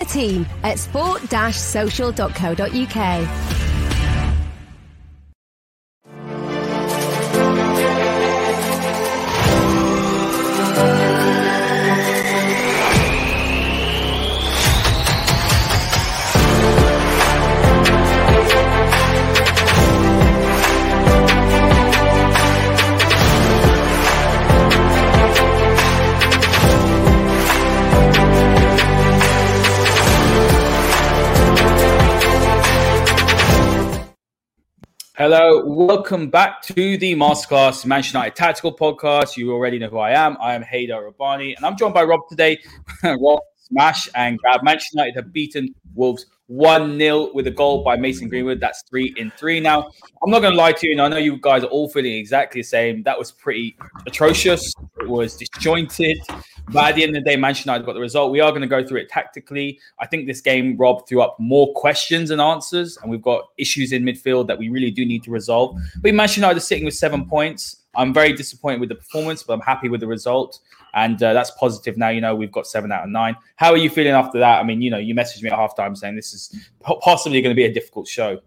A team at sport-social.co.uk. Hello, welcome back to the Masterclass Manchester United Tactical Podcast. You already know who I am. I am Haider Rubbani, and I'm joined by Rob today. Rob, smash and grab. Manchester United have beaten Wolves 1 0 with a goal by Mason Greenwood. That's three in three. Now, I'm not going to lie to you, and I know you guys are all feeling exactly the same. That was pretty atrocious. It was disjointed. But at the end of the day, Manchester United got the result. We are going to go through it tactically. I think this game, Rob, threw up more questions and answers, and we've got issues in midfield that we really do need to resolve. But Manchester United are sitting with seven points. I'm very disappointed with the performance, but I'm happy with the result. And uh, that's positive now. You know, we've got seven out of nine. How are you feeling after that? I mean, you know, you messaged me at halftime saying this is possibly going to be a difficult show.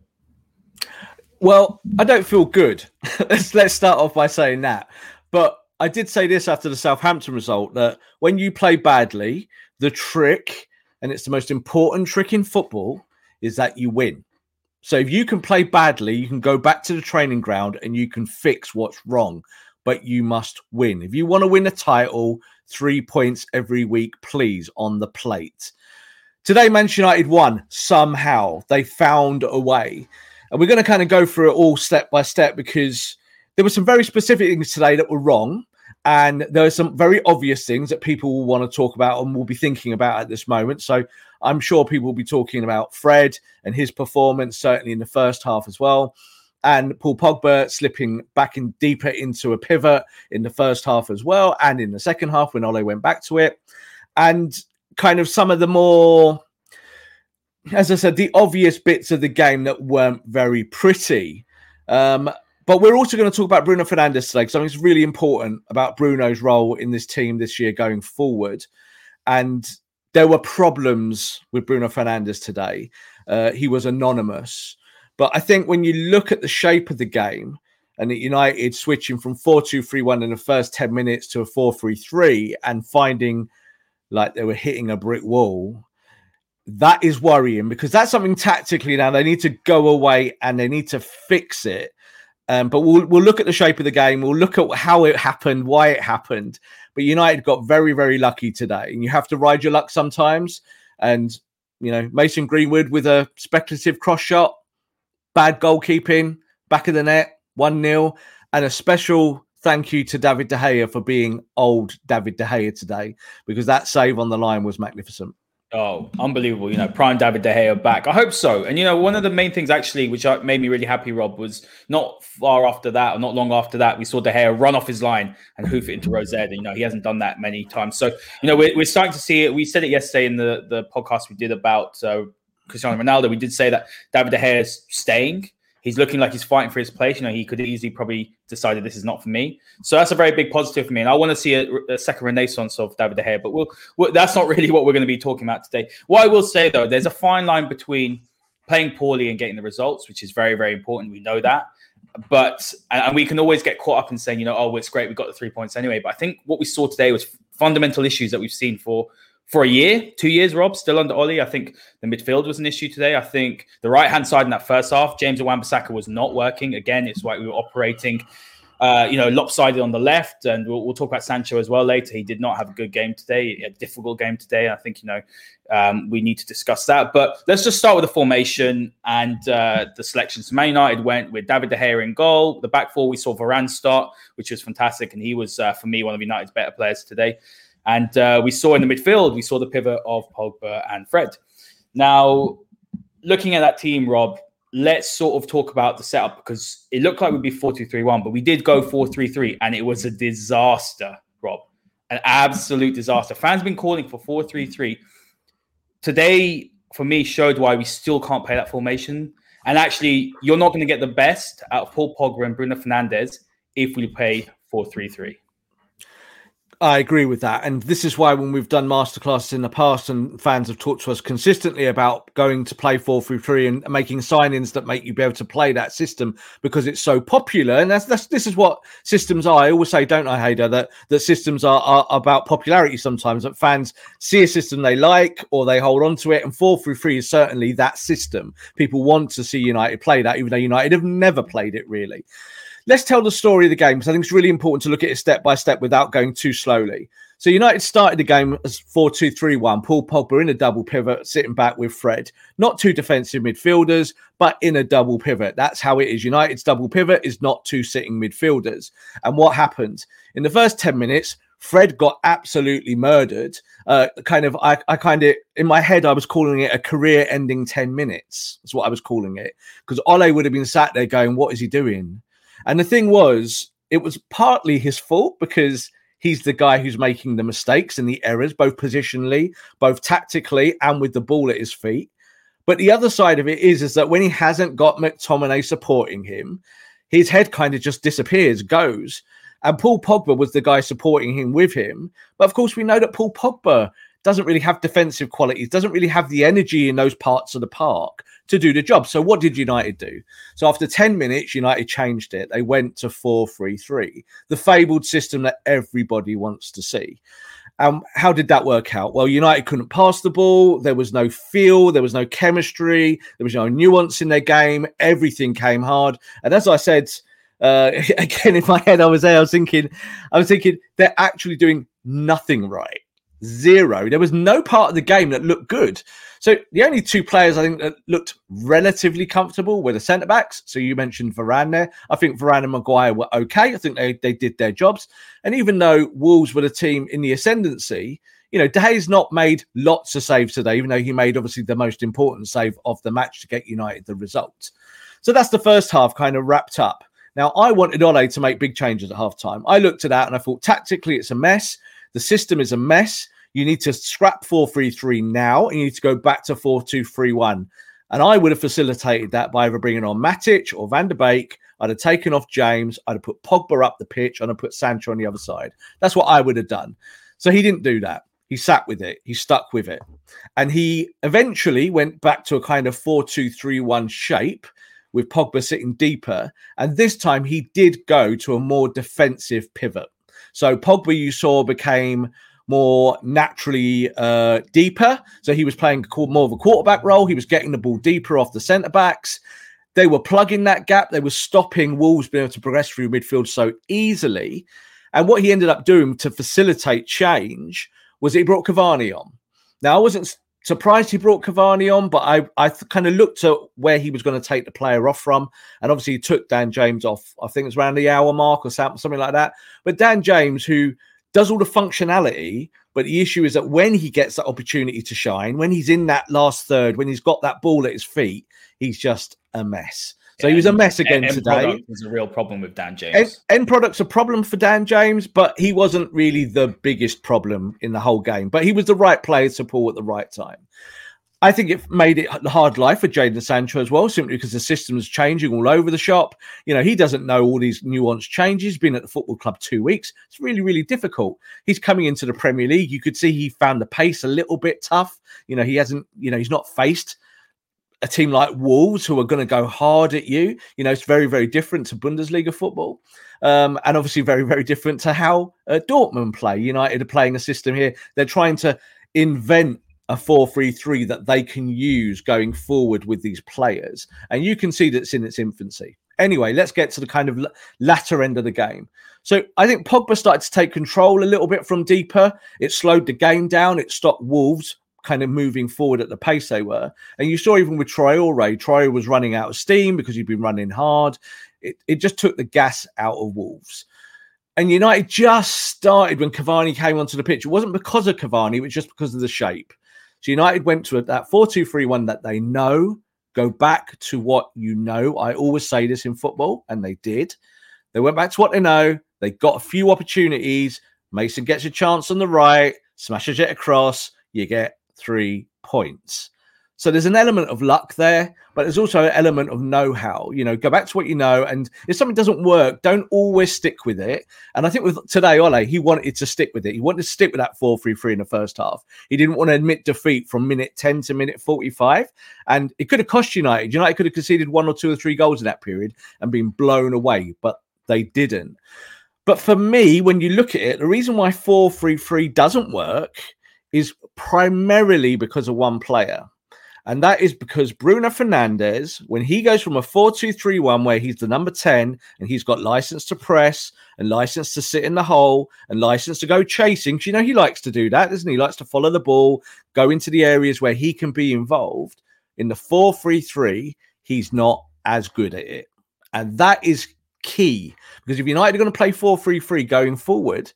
Well, I don't feel good. let's let's start off by saying that. But I did say this after the Southampton result that when you play badly, the trick, and it's the most important trick in football, is that you win. So if you can play badly, you can go back to the training ground and you can fix what's wrong, but you must win. If you want to win a title, three points every week, please, on the plate. Today, Manchester United won somehow. They found a way. And we're going to kind of go through it all step by step because there were some very specific things today that were wrong. And there are some very obvious things that people will want to talk about and will be thinking about at this moment. So I'm sure people will be talking about Fred and his performance, certainly in the first half as well. And Paul Pogba slipping back in deeper into a pivot in the first half as well, and in the second half when Ole went back to it. And kind of some of the more, as I said, the obvious bits of the game that weren't very pretty. Um, but we're also going to talk about Bruno Fernandes today because I think it's really important about Bruno's role in this team this year going forward. And there were problems with Bruno Fernandes today. Uh, he was anonymous. But I think when you look at the shape of the game and at United switching from 4 2 3 1 in the first 10 minutes to a 4 3 3 and finding like they were hitting a brick wall, that is worrying because that's something tactically now they need to go away and they need to fix it um, but we'll we'll look at the shape of the game. We'll look at how it happened, why it happened. But United got very very lucky today, and you have to ride your luck sometimes. And you know Mason Greenwood with a speculative cross shot, bad goalkeeping, back of the net, one 0 and a special thank you to David De Gea for being old David De Gea today because that save on the line was magnificent. Oh, unbelievable! You know, prime David De Gea back. I hope so. And you know, one of the main things actually, which made me really happy, Rob, was not far after that, or not long after that, we saw De Gea run off his line and hoof it into Rosette. And you know, he hasn't done that many times. So you know, we're, we're starting to see it. We said it yesterday in the the podcast we did about uh, Cristiano Ronaldo, we did say that David De Gea is staying. He's looking like he's fighting for his place. You know, he could easily probably decided this is not for me. So that's a very big positive for me. And I want to see a, a second renaissance of David De Gea, but we'll, we'll, that's not really what we're going to be talking about today. What I will say though, there's a fine line between playing poorly and getting the results, which is very, very important. We know that. But, and we can always get caught up in saying, you know, oh, it's great. We got the three points anyway. But I think what we saw today was fundamental issues that we've seen for for a year, two years, Rob, still under Ole. I think the midfield was an issue today. I think the right hand side in that first half, James Wan-Bissaka was not working. Again, it's like we were operating, uh, you know, lopsided on the left. And we'll, we'll, talk about Sancho as well later. He did not have a good game today, a difficult game today. I think, you know, um, we need to discuss that. But let's just start with the formation and uh, the selections. Man United went with David De Gea in goal. The back four, we saw Varane start, which was fantastic. And he was, uh, for me, one of United's better players today. And uh, we saw in the midfield, we saw the pivot of Pogba and Fred. Now, looking at that team, Rob, let's sort of talk about the setup because it looked like we'd be 4 2 3 1, but we did go 4 3 3, and it was a disaster, Rob. An absolute disaster. Fans been calling for 4 3 3. Today, for me, showed why we still can't play that formation. And actually, you're not going to get the best out of Paul Pogba and Bruno Fernandes if we play 4 3 3. I agree with that. And this is why when we've done masterclasses in the past and fans have talked to us consistently about going to play 4 through 3 and making signings that make you be able to play that system because it's so popular. And that's, that's this is what systems are. I always say, don't I, Haider, that, that systems are, are about popularity sometimes, that fans see a system they like or they hold on to it. And 4 through 3 is certainly that system. People want to see United play that, even though United have never played it really let's tell the story of the game because I think it's really important to look at it step by step without going too slowly. So United started the game as 4-2-3-1. Paul Pogba in a double pivot, sitting back with Fred. Not two defensive midfielders, but in a double pivot. That's how it is. United's double pivot is not two sitting midfielders. And what happened? In the first 10 minutes, Fred got absolutely murdered. Uh, kind of, I, I kind of, in my head, I was calling it a career ending 10 minutes. That's what I was calling it. Because Ole would have been sat there going, What is he doing? And the thing was, it was partly his fault because he's the guy who's making the mistakes and the errors, both positionally, both tactically, and with the ball at his feet. But the other side of it is, is that when he hasn't got McTominay supporting him, his head kind of just disappears, goes. And Paul Pogba was the guy supporting him with him. But of course, we know that Paul Pogba doesn't really have defensive qualities, doesn't really have the energy in those parts of the park to do the job. So what did United do? So after 10 minutes, United changed it. They went to 4-3-3, the fabled system that everybody wants to see. Um, how did that work out? Well, United couldn't pass the ball. There was no feel. There was no chemistry. There was no nuance in their game. Everything came hard. And as I said, uh, again in my head, I was there. I was thinking, I was thinking they're actually doing nothing right. Zero. There was no part of the game that looked good. So the only two players I think that looked relatively comfortable were the centre backs. So you mentioned Varane there. I think Varane and Maguire were okay. I think they, they did their jobs. And even though Wolves were the team in the ascendancy, you know, De Gea's not made lots of saves today, even though he made obviously the most important save of the match to get United the result. So that's the first half kind of wrapped up. Now, I wanted Ole to make big changes at half time. I looked at that and I thought tactically it's a mess. The system is a mess. You need to scrap 433 now and you need to go back to 4231. And I would have facilitated that by either bringing on Matic or Van der Beek. I'd have taken off James. I'd have put Pogba up the pitch and I'd put Sancho on the other side. That's what I would have done. So he didn't do that. He sat with it. He stuck with it. And he eventually went back to a kind of 4 2 3 1 shape with Pogba sitting deeper. And this time he did go to a more defensive pivot. So Pogba, you saw, became more naturally uh, deeper. So he was playing more of a quarterback role. He was getting the ball deeper off the centre backs. They were plugging that gap. They were stopping Wolves being able to progress through midfield so easily. And what he ended up doing to facilitate change was he brought Cavani on. Now, I wasn't surprised he brought Cavani on, but I, I kind of looked at where he was going to take the player off from. And obviously, he took Dan James off, I think it's around the hour mark or something like that. But Dan James, who does all the functionality. But the issue is that when he gets that opportunity to shine, when he's in that last third, when he's got that ball at his feet, he's just a mess. So yeah, he was a mess again today. end today. Was a real problem with Dan James. End, end product's a problem for Dan James, but he wasn't really the biggest problem in the whole game. But he was the right player to pull at the right time. I think it made it a hard life for Jaden Sancho as well, simply because the system is changing all over the shop. You know, he doesn't know all these nuanced changes. He's been at the football club two weeks. It's really, really difficult. He's coming into the Premier League. You could see he found the pace a little bit tough. You know, he hasn't, you know, he's not faced a team like Wolves who are going to go hard at you. You know, it's very, very different to Bundesliga football. Um, and obviously very, very different to how uh, Dortmund play. United are playing a system here. They're trying to invent a 4-3-3 that they can use going forward with these players. And you can see that it's in its infancy. Anyway, let's get to the kind of latter end of the game. So I think Pogba started to take control a little bit from deeper. It slowed the game down. It stopped Wolves kind of moving forward at the pace they were. And you saw even with Traore, Traore was running out of steam because he'd been running hard. It, it just took the gas out of Wolves. And United just started when Cavani came onto the pitch. It wasn't because of Cavani, it was just because of the shape. So United went to that 4 2 3 1 that they know. Go back to what you know. I always say this in football, and they did. They went back to what they know. They got a few opportunities. Mason gets a chance on the right, smashes it across. You get three points. So there's an element of luck there, but there's also an element of know-how. You know, go back to what you know, and if something doesn't work, don't always stick with it. And I think with today, Ole, he wanted to stick with it. He wanted to stick with that four-three-three in the first half. He didn't want to admit defeat from minute ten to minute forty-five, and it could have cost United. United could have conceded one or two or three goals in that period and been blown away, but they didn't. But for me, when you look at it, the reason why four-three-three doesn't work is primarily because of one player. And that is because Bruno Fernandes, when he goes from a 4 2 3 1, where he's the number 10 and he's got license to press and license to sit in the hole and license to go chasing, you know he likes to do that, doesn't he? He likes to follow the ball, go into the areas where he can be involved. In the 4 3 3, he's not as good at it. And that is key because if United are going to play 4 3 3 going forward,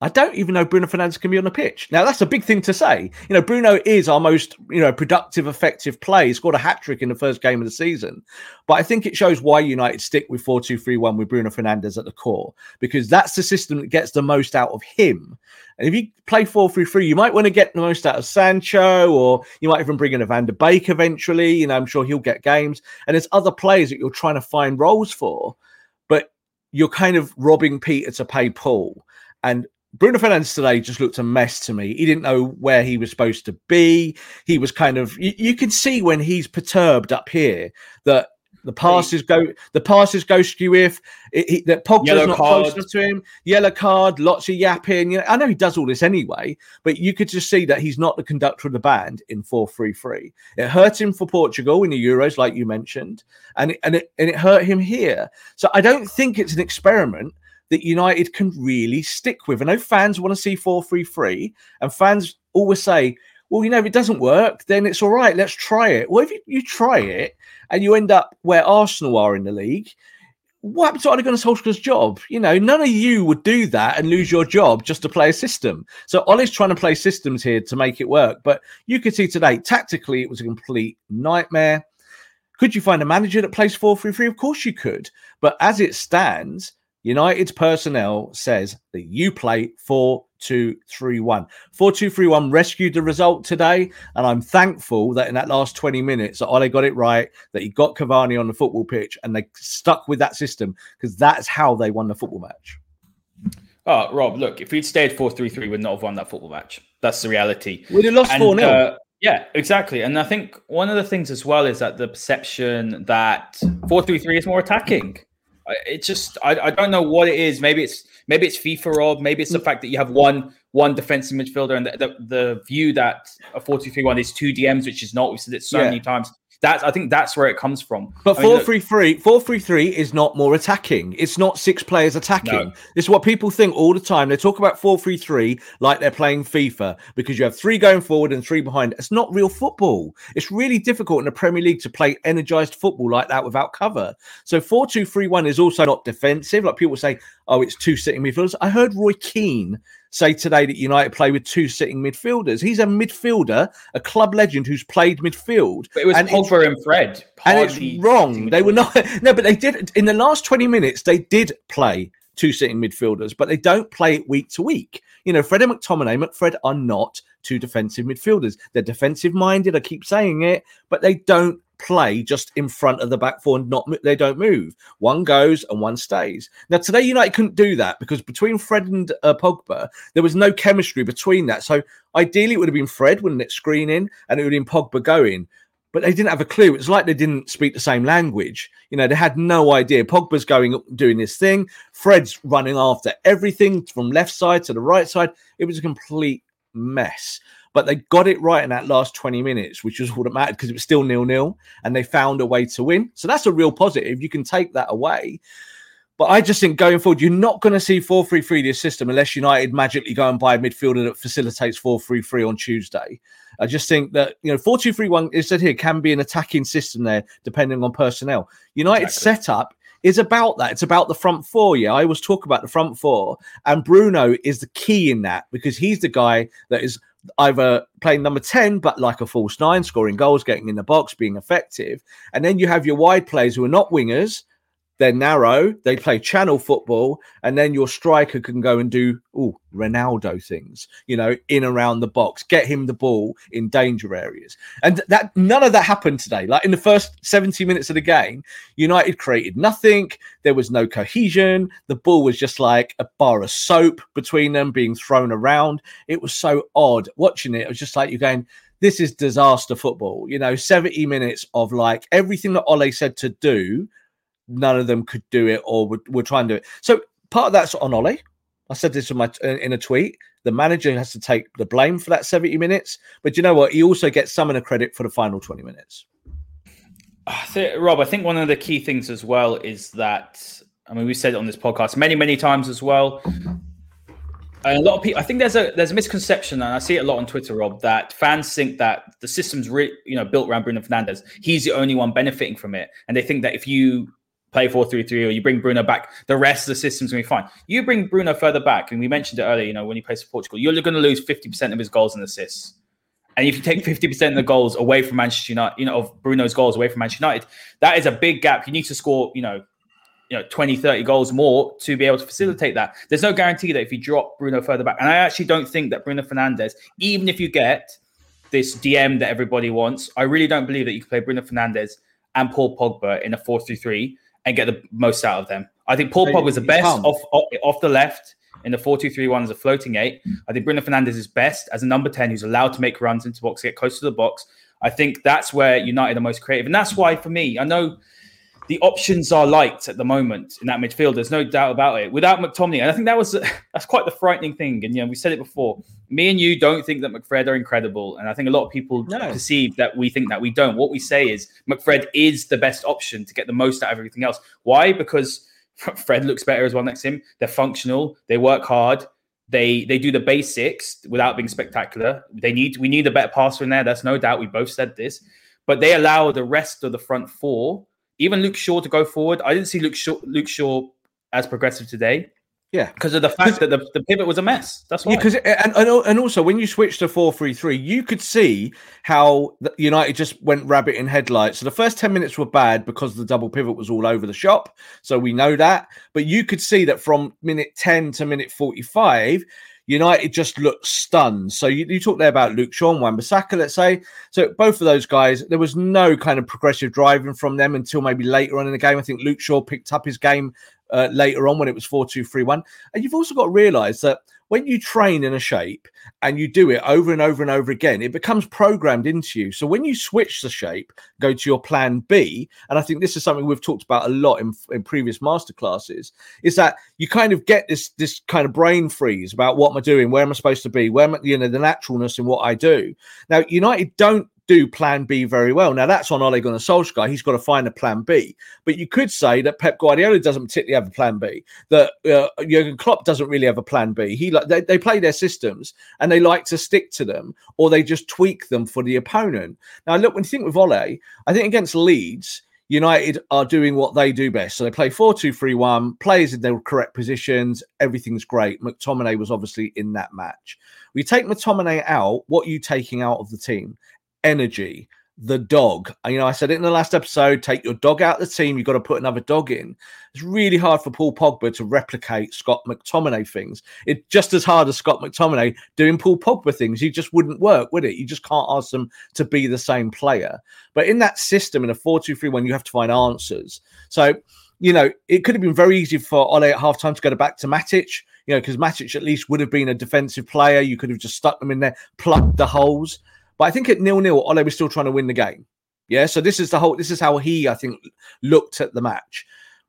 I don't even know Bruno Fernandes can be on the pitch. Now that's a big thing to say. You know, Bruno is our most you know productive, effective play. He scored a hat trick in the first game of the season, but I think it shows why United stick with four two three one with Bruno Fernandes at the core because that's the system that gets the most out of him. And if you play four three three, you might want to get the most out of Sancho, or you might even bring in a Van der Beek eventually. You know, I'm sure he'll get games. And there's other players that you're trying to find roles for, but you're kind of robbing Peter to pay Paul. And Bruno Fernandes today just looked a mess to me. He didn't know where he was supposed to be. He was kind of you, you can see when he's perturbed up here that the passes go the passes go skew if it, that Pogba's not card. close enough to him. Yellow card, lots of yapping. You know, I know he does all this anyway, but you could just see that he's not the conductor of the band in four three three. It hurt him for Portugal in the Euros, like you mentioned, and it, and it and it hurt him here. So I don't think it's an experiment that United can really stick with. I know fans want to see 4 3 3, and fans always say, well, you know, if it doesn't work, then it's all right. Let's try it. Well, if you, you try it and you end up where Arsenal are in the league, what happens to Ole Gunnar Solskjaer's job? You know, none of you would do that and lose your job just to play a system. So Ole's trying to play systems here to make it work. But you could see today, tactically, it was a complete nightmare. Could you find a manager that plays 4 3 3? Of course you could. But as it stands, United's personnel says that you play 4 2 3 1. 4 2 3 1 rescued the result today. And I'm thankful that in that last 20 minutes, that Ole got it right, that he got Cavani on the football pitch and they stuck with that system because that's how they won the football match. Oh, Rob, look, if we'd stayed 4 3 3, we'd not have won that football match. That's the reality. We'd have lost 4 0. Uh, yeah, exactly. And I think one of the things as well is that the perception that 4 3 3 is more attacking it's just I, I don't know what it is. Maybe it's maybe it's FIFA Rob. Maybe it's the mm. fact that you have one one defensive midfielder and the, the, the view that a 4-2-3-1 is two DMs, which is not. We've said it so yeah. many times. That's I think that's where it comes from. But four three three four three three is not more attacking. It's not six players attacking. No. It's what people think all the time. They talk about four three three like they're playing FIFA because you have three going forward and three behind. It's not real football. It's really difficult in the Premier League to play energized football like that without cover. So four two three one is also not defensive. Like people say, oh, it's two sitting midfielders. I heard Roy Keane say today that United play with two sitting midfielders. He's a midfielder, a club legend who's played midfield. But it was and Pogba and Fred. And it's wrong. They were not. No, but they did in the last twenty minutes. They did play two sitting midfielders, but they don't play it week to week. You know, Fred and McTominay, McFred are not two defensive midfielders. They're defensive minded. I keep saying it, but they don't play just in front of the back four and not they don't move. One goes and one stays. Now today United couldn't do that because between Fred and uh, Pogba there was no chemistry between that. So ideally it would have been Fred wouldn't it screening and it would have been Pogba going. But they didn't have a clue. It's like they didn't speak the same language. You know, they had no idea. Pogba's going doing this thing. Fred's running after everything from left side to the right side. It was a complete mess but they got it right in that last 20 minutes, which was all that mattered because it was still nil nil and they found a way to win. So that's a real positive. You can take that away. But I just think going forward, you're not going to see 4 3 3 this system unless United magically go and buy a midfielder that facilitates 4 3 3 on Tuesday. I just think that, you know, 4 2 3 1, it said here, can be an attacking system there depending on personnel. United's exactly. setup is about that. It's about the front four. Yeah, I always talk about the front four, and Bruno is the key in that because he's the guy that is either playing number 10, but like a false nine, scoring goals, getting in the box, being effective. And then you have your wide players who are not wingers, they're narrow, they play channel football, and then your striker can go and do oh Ronaldo things, you know, in around the box, get him the ball in danger areas. And that none of that happened today. Like in the first 70 minutes of the game, United created nothing. There was no cohesion. The ball was just like a bar of soap between them being thrown around. It was so odd watching it. It was just like you're going, this is disaster football. You know, 70 minutes of like everything that Ole said to do none of them could do it or would, would try and do it. So part of that's on Ole. I said this in my in a tweet. The manager has to take the blame for that 70 minutes, but you know what? He also gets some of the credit for the final 20 minutes. I think, Rob, I think one of the key things as well is that I mean we said it on this podcast many many times as well. A lot of people, I think there's a there's a misconception, and I see it a lot on Twitter, Rob, that fans think that the system's re, you know built around Bruno Fernandes. He's the only one benefiting from it, and they think that if you play 4-3-3 or you bring Bruno back, the rest of the system's going to be fine. You bring Bruno further back, and we mentioned it earlier, you know, when he plays for Portugal, you're going to lose 50% of his goals and assists. And if you take 50% of the goals away from Manchester United, you know, of Bruno's goals away from Manchester United, that is a big gap. You need to score, you know, you know, 20, 30 goals more to be able to facilitate that. There's no guarantee that if you drop Bruno further back, and I actually don't think that Bruno Fernandes even if you get this DM that everybody wants, I really don't believe that you can play Bruno Fernandes and Paul Pogba in a 4 3 3 and get the most out of them. I think Paul Pogba was the best off, off, off the left in the 4-2-3-1 as a floating eight. I think Bruno Fernandes is best as a number 10 who's allowed to make runs into box, get close to the box. I think that's where United are most creative. And that's why for me, I know the options are light at the moment in that midfield. There's no doubt about it. Without McTominay, and I think that was that's quite the frightening thing. And you know, we said it before. Me and you don't think that McFred are incredible, and I think a lot of people no. perceive that we think that we don't. What we say is McFred is the best option to get the most out of everything else. Why? Because Fred looks better as well next to him. They're functional. They work hard. They they do the basics without being spectacular. They need we need a better passer in there. That's no doubt. We both said this, but they allow the rest of the front four even Luke Shaw to go forward. I didn't see Luke Shaw, Luke Shaw as progressive today. Yeah, because of the fact that the, the pivot was a mess. That's why. Yeah, because and, and also when you switch to four three three, you could see how United just went rabbit in headlights. So the first ten minutes were bad because the double pivot was all over the shop. So we know that, but you could see that from minute ten to minute forty five, United just looked stunned. So you, you talk there about Luke Shaw and Wan-Bissaka, let's say. So both of those guys, there was no kind of progressive driving from them until maybe later on in the game. I think Luke Shaw picked up his game uh, later on when it was 4 2 3 1. And you've also got to realize that when you train in a shape and you do it over and over and over again, it becomes programmed into you. So when you switch the shape, go to your plan B, and I think this is something we've talked about a lot in, in previous masterclasses, is that you kind of get this this kind of brain freeze about what am I doing, where am I supposed to be, where am I, you know, the naturalness in what I do. Now, United don't do plan B very well. Now that's on Ole Gunnar Solskjaer. He's got to find a plan B. But you could say that Pep Guardiola doesn't particularly have a plan B. That uh, Jurgen Klopp doesn't really have a plan B. He they, they play their systems and they like to stick to them, or they just tweak them for the opponent. Now look, when you think with Ole, I think against Leeds. United are doing what they do best. So they play 4 2 3 1, players in their correct positions, everything's great. McTominay was obviously in that match. We take McTominay out, what are you taking out of the team? Energy, the dog. You know, I said it in the last episode take your dog out of the team, you've got to put another dog in. It's really hard for Paul Pogba to replicate Scott McTominay things. It's just as hard as Scott McTominay doing Paul Pogba things. You just wouldn't work, would it? You just can't ask them to be the same player. But in that system, in a 4 2 3 1, you have to find answers. So, you know, it could have been very easy for Ole at halftime to go back to Matic, you know, because Matic at least would have been a defensive player. You could have just stuck them in there, plugged the holes. But I think at nil nil, Ole was still trying to win the game. Yeah. So this is the whole. This is how he, I think, looked at the match.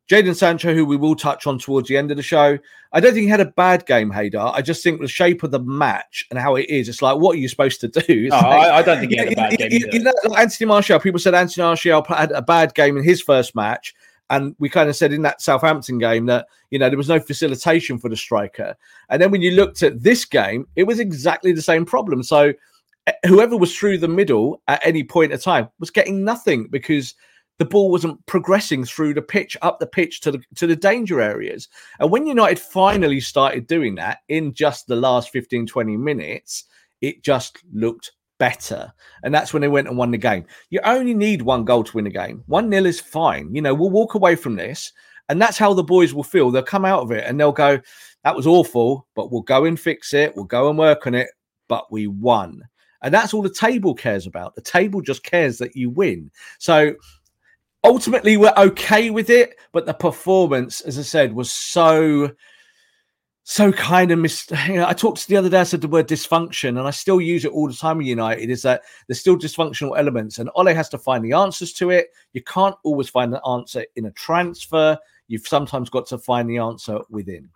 Jaden Sancho, who we will touch on towards the end of the show, I don't think he had a bad game, Haider. I just think the shape of the match and how it is, it's like, what are you supposed to do? No, oh, like, I, I, don't think he had a bad game. You, you know, like Anthony Martial, people said Anthony Martial had a bad game in his first match. And we kind of said in that Southampton game that, you know, there was no facilitation for the striker. And then when you looked at this game, it was exactly the same problem. So whoever was through the middle at any point of time was getting nothing because the ball wasn't progressing through the pitch up the pitch to the to the danger areas. And when united finally started doing that in just the last 15 20 minutes it just looked better. And that's when they went and won the game. You only need one goal to win a game. One nil is fine. You know we'll walk away from this and that's how the boys will feel. They'll come out of it and they'll go that was awful but we'll go and fix it. We'll go and work on it but we won and that's all the table cares about. The table just cares that you win. So ultimately, we're okay with it. But the performance, as I said, was so so kind of mis- you know, I talked to the other day, I said the word dysfunction, and I still use it all the time with United, is that there's still dysfunctional elements, and Ole has to find the answers to it. You can't always find the answer in a transfer. You've sometimes got to find the answer within.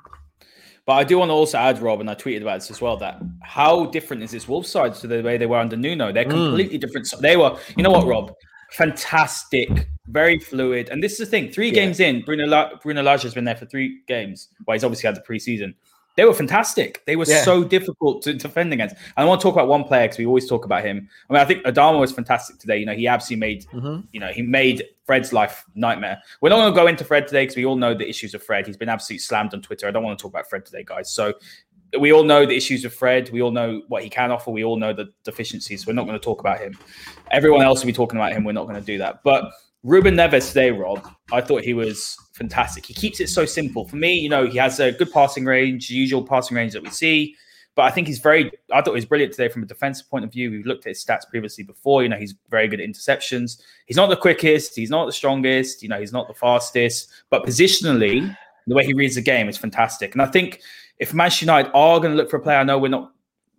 But I do want to also add, Rob, and I tweeted about this as well, that how different is this Wolves side to the way they were under Nuno? They're mm. completely mm. different. They were, you know what, Rob? Fantastic, very fluid. And this is the thing: three yeah. games in, Bruno La- Bruno Lage has been there for three games. Well, he's obviously had the preseason they were fantastic. They were yeah. so difficult to defend against. And I want to talk about one player because we always talk about him. I mean, I think Adama was fantastic today. You know, he absolutely made, mm-hmm. you know, he made Fred's life nightmare. We're not going to go into Fred today because we all know the issues of Fred. He's been absolutely slammed on Twitter. I don't want to talk about Fred today, guys. So we all know the issues of Fred. We all know what he can offer. We all know the deficiencies. We're not going to talk about him. Everyone else will be talking about him. We're not going to do that. But Ruben Neves today, Rob, I thought he was fantastic. He keeps it so simple. For me, you know, he has a good passing range, usual passing range that we see. But I think he's very, I thought he was brilliant today from a defensive point of view. We've looked at his stats previously before. You know, he's very good at interceptions. He's not the quickest, he's not the strongest, you know, he's not the fastest. But positionally, the way he reads the game is fantastic. And I think if Manchester United are going to look for a player, I know we're not.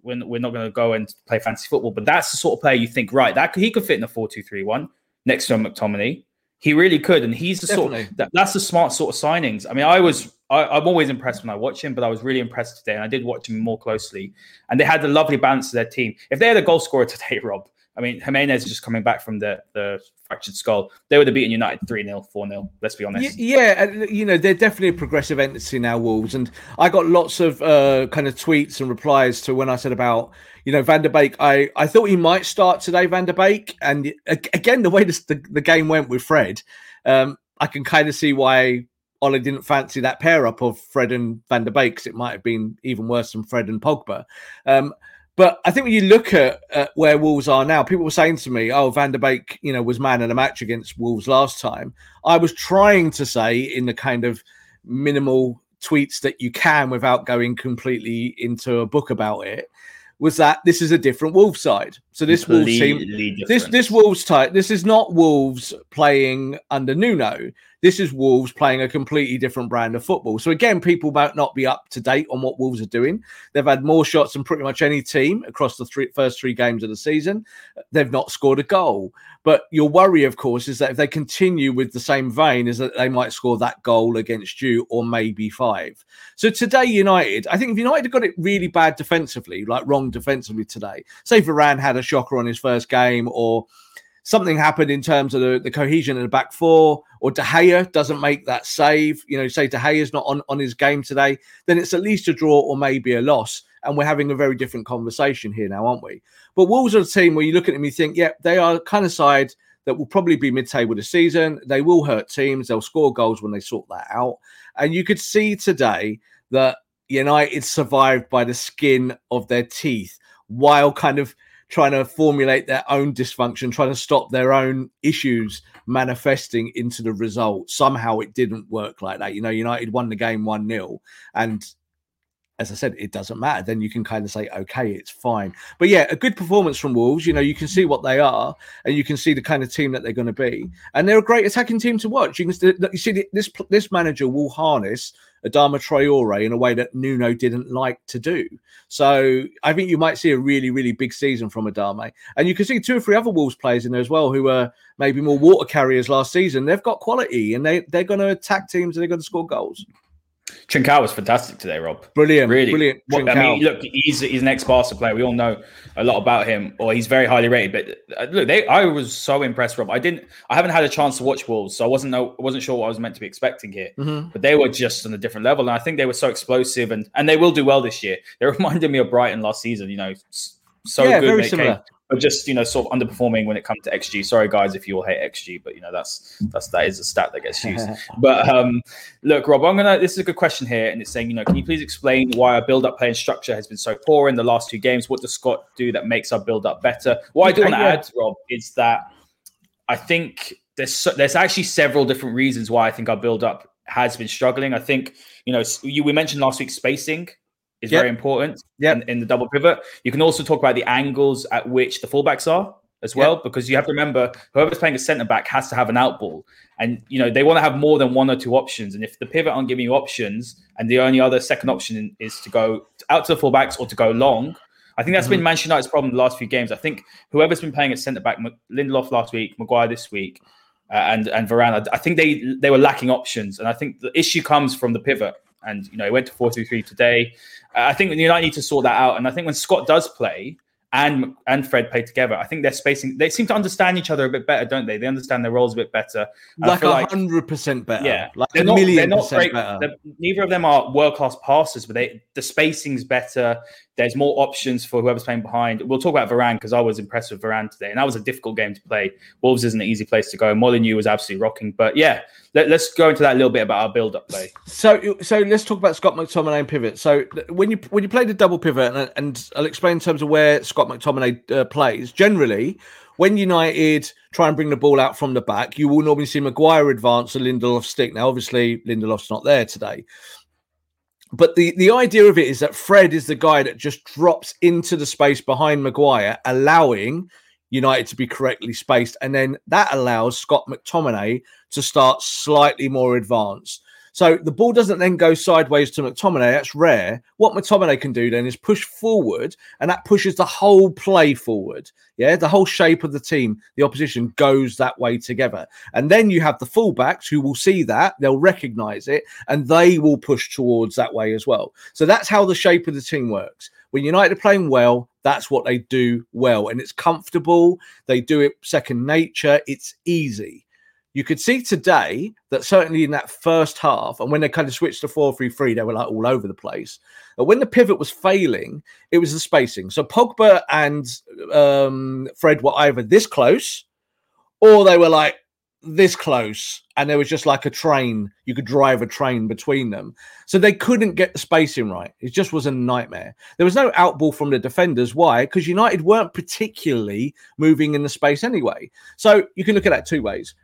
We're, we're not going to go and play fancy football, but that's the sort of player you think, right? That he could fit in a 4 2 3 1 next to McTominay. He really could, and he's the Definitely. sort of, that, that's the smart sort of signings. I mean, I was I, am always impressed when I watch him, but I was really impressed today, and I did watch him more closely. And they had a lovely balance to their team. If they had a goal scorer today, Rob, I mean, Jimenez is just coming back from the, the fractured skull. They would have beaten United 3 0, 4 0. Let's be honest. Yeah, you know, they're definitely a progressive entity now, Wolves. And I got lots of uh, kind of tweets and replies to when I said about, you know, Van der Beek. I, I thought he might start today, Van der Beek. And again, the way this, the, the game went with Fred, um, I can kind of see why Ole didn't fancy that pair up of Fred and Van der Beek because it might have been even worse than Fred and Pogba. Um, but I think when you look at, at, where Wolves are now, people were saying to me, "Oh, Van der Beek, you know, was man in a match against Wolves last time." I was trying to say in the kind of minimal tweets that you can without going completely into a book about it was that this is a different Wolves side. So this Wolves team, this this Wolves type, this is not Wolves playing under Nuno. This is Wolves playing a completely different brand of football. So again, people might not be up to date on what Wolves are doing. They've had more shots than pretty much any team across the three, first three games of the season. They've not scored a goal. But your worry, of course, is that if they continue with the same vein, is that they might score that goal against you or maybe five. So today, United, I think if United got it really bad defensively, like wrong defensively today, say Varane had a shocker on his first game or something happened in terms of the, the cohesion in the back four, or De Gea doesn't make that save, you know, say De Gea's not on, on his game today, then it's at least a draw or maybe a loss. And we're having a very different conversation here now, aren't we? But Wolves are a team where you look at them, you think, yeah, they are kind of side that will probably be mid-table this season. They will hurt teams. They'll score goals when they sort that out. And you could see today that United survived by the skin of their teeth while kind of trying to formulate their own dysfunction, trying to stop their own issues manifesting into the result. Somehow it didn't work like that. You know, United won the game 1 0. And as I said, it doesn't matter. Then you can kind of say, okay, it's fine. But yeah, a good performance from Wolves. You know, you can see what they are, and you can see the kind of team that they're going to be, and they're a great attacking team to watch. You can you see this this manager will harness Adama Traore in a way that Nuno didn't like to do. So I think you might see a really really big season from Adama, and you can see two or three other Wolves players in there as well who were maybe more water carriers last season. They've got quality, and they they're going to attack teams and they're going to score goals. Trincao was fantastic today, Rob. Brilliant, really. Brilliant. I mean, look, he's he's an ex-Barca player. We all know a lot about him, or he's very highly rated. But uh, look, they, I was so impressed, Rob. I didn't, I haven't had a chance to watch Wolves, so I wasn't know, wasn't sure what I was meant to be expecting here. Mm-hmm. But they were just on a different level, and I think they were so explosive, and and they will do well this year. They reminded me of Brighton last season. You know, so yeah, good. Very similar. Came, but just you know sort of underperforming when it comes to xG. Sorry guys if you all hate xG, but you know that's that's that is a stat that gets used. but um, look, Rob, I'm gonna. This is a good question here, and it's saying you know can you please explain why our build-up playing structure has been so poor in the last two games? What does Scott do that makes our build-up better? What I do want to add, Rob, is that I think there's so, there's actually several different reasons why I think our build-up has been struggling. I think you know you we mentioned last week spacing is yep. very important yep. in, in, the double pivot. You can also talk about the angles at which the fullbacks are as well, yep. because you have to remember whoever's playing a centre back has to have an out ball. And you know, they want to have more than one or two options. And if the pivot aren't giving you options and the only other second option is to go out to the fullbacks or to go long, I think that's mm-hmm. been Manchester United's problem the last few games. I think whoever's been playing at centre back, Lindelof last week, Maguire this week, uh, and and Varane, I think they they were lacking options, and I think the issue comes from the pivot. And you know, he went to four two three today. I think United need to sort that out. And I think when Scott does play and and Fred play together, I think they're spacing. They seem to understand each other a bit better, don't they? They understand their roles a bit better. Like a hundred percent better. Yeah, like they're a not, million they're not percent great. better. Neither of them are world class passers, but they the spacing's better. There's more options for whoever's playing behind. We'll talk about Varane because I was impressed with Varane today, and that was a difficult game to play. Wolves isn't an easy place to go. Molineux was absolutely rocking, but yeah, let, us go into that a little bit about our build-up play. So, so let's talk about Scott McTominay and pivot. So when you when you play the double pivot, and, and I'll explain in terms of where Scott McTominay uh, plays. Generally, when United try and bring the ball out from the back, you will normally see Maguire advance a Lindelof stick. Now, obviously, Lindelof's not there today but the the idea of it is that Fred is the guy that just drops into the space behind Maguire, allowing United to be correctly spaced, and then that allows Scott McTominay to start slightly more advanced. So the ball doesn't then go sideways to McTominay. That's rare. What McTominay can do then is push forward, and that pushes the whole play forward. Yeah, the whole shape of the team, the opposition goes that way together. And then you have the fullbacks who will see that, they'll recognize it, and they will push towards that way as well. So that's how the shape of the team works. When United are playing well, that's what they do well. And it's comfortable. They do it second nature. It's easy you could see today that certainly in that first half, and when they kind of switched to 4 3 3, they were like all over the place. But when the pivot was failing, it was the spacing. So Pogba and um, Fred were either this close or they were like this close. And there was just like a train. You could drive a train between them. So they couldn't get the spacing right. It just was a nightmare. There was no outball from the defenders. Why? Because United weren't particularly moving in the space anyway. So you can look at that two ways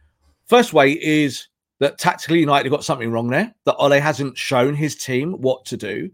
First way is that tactically United got something wrong there, that Ole hasn't shown his team what to do.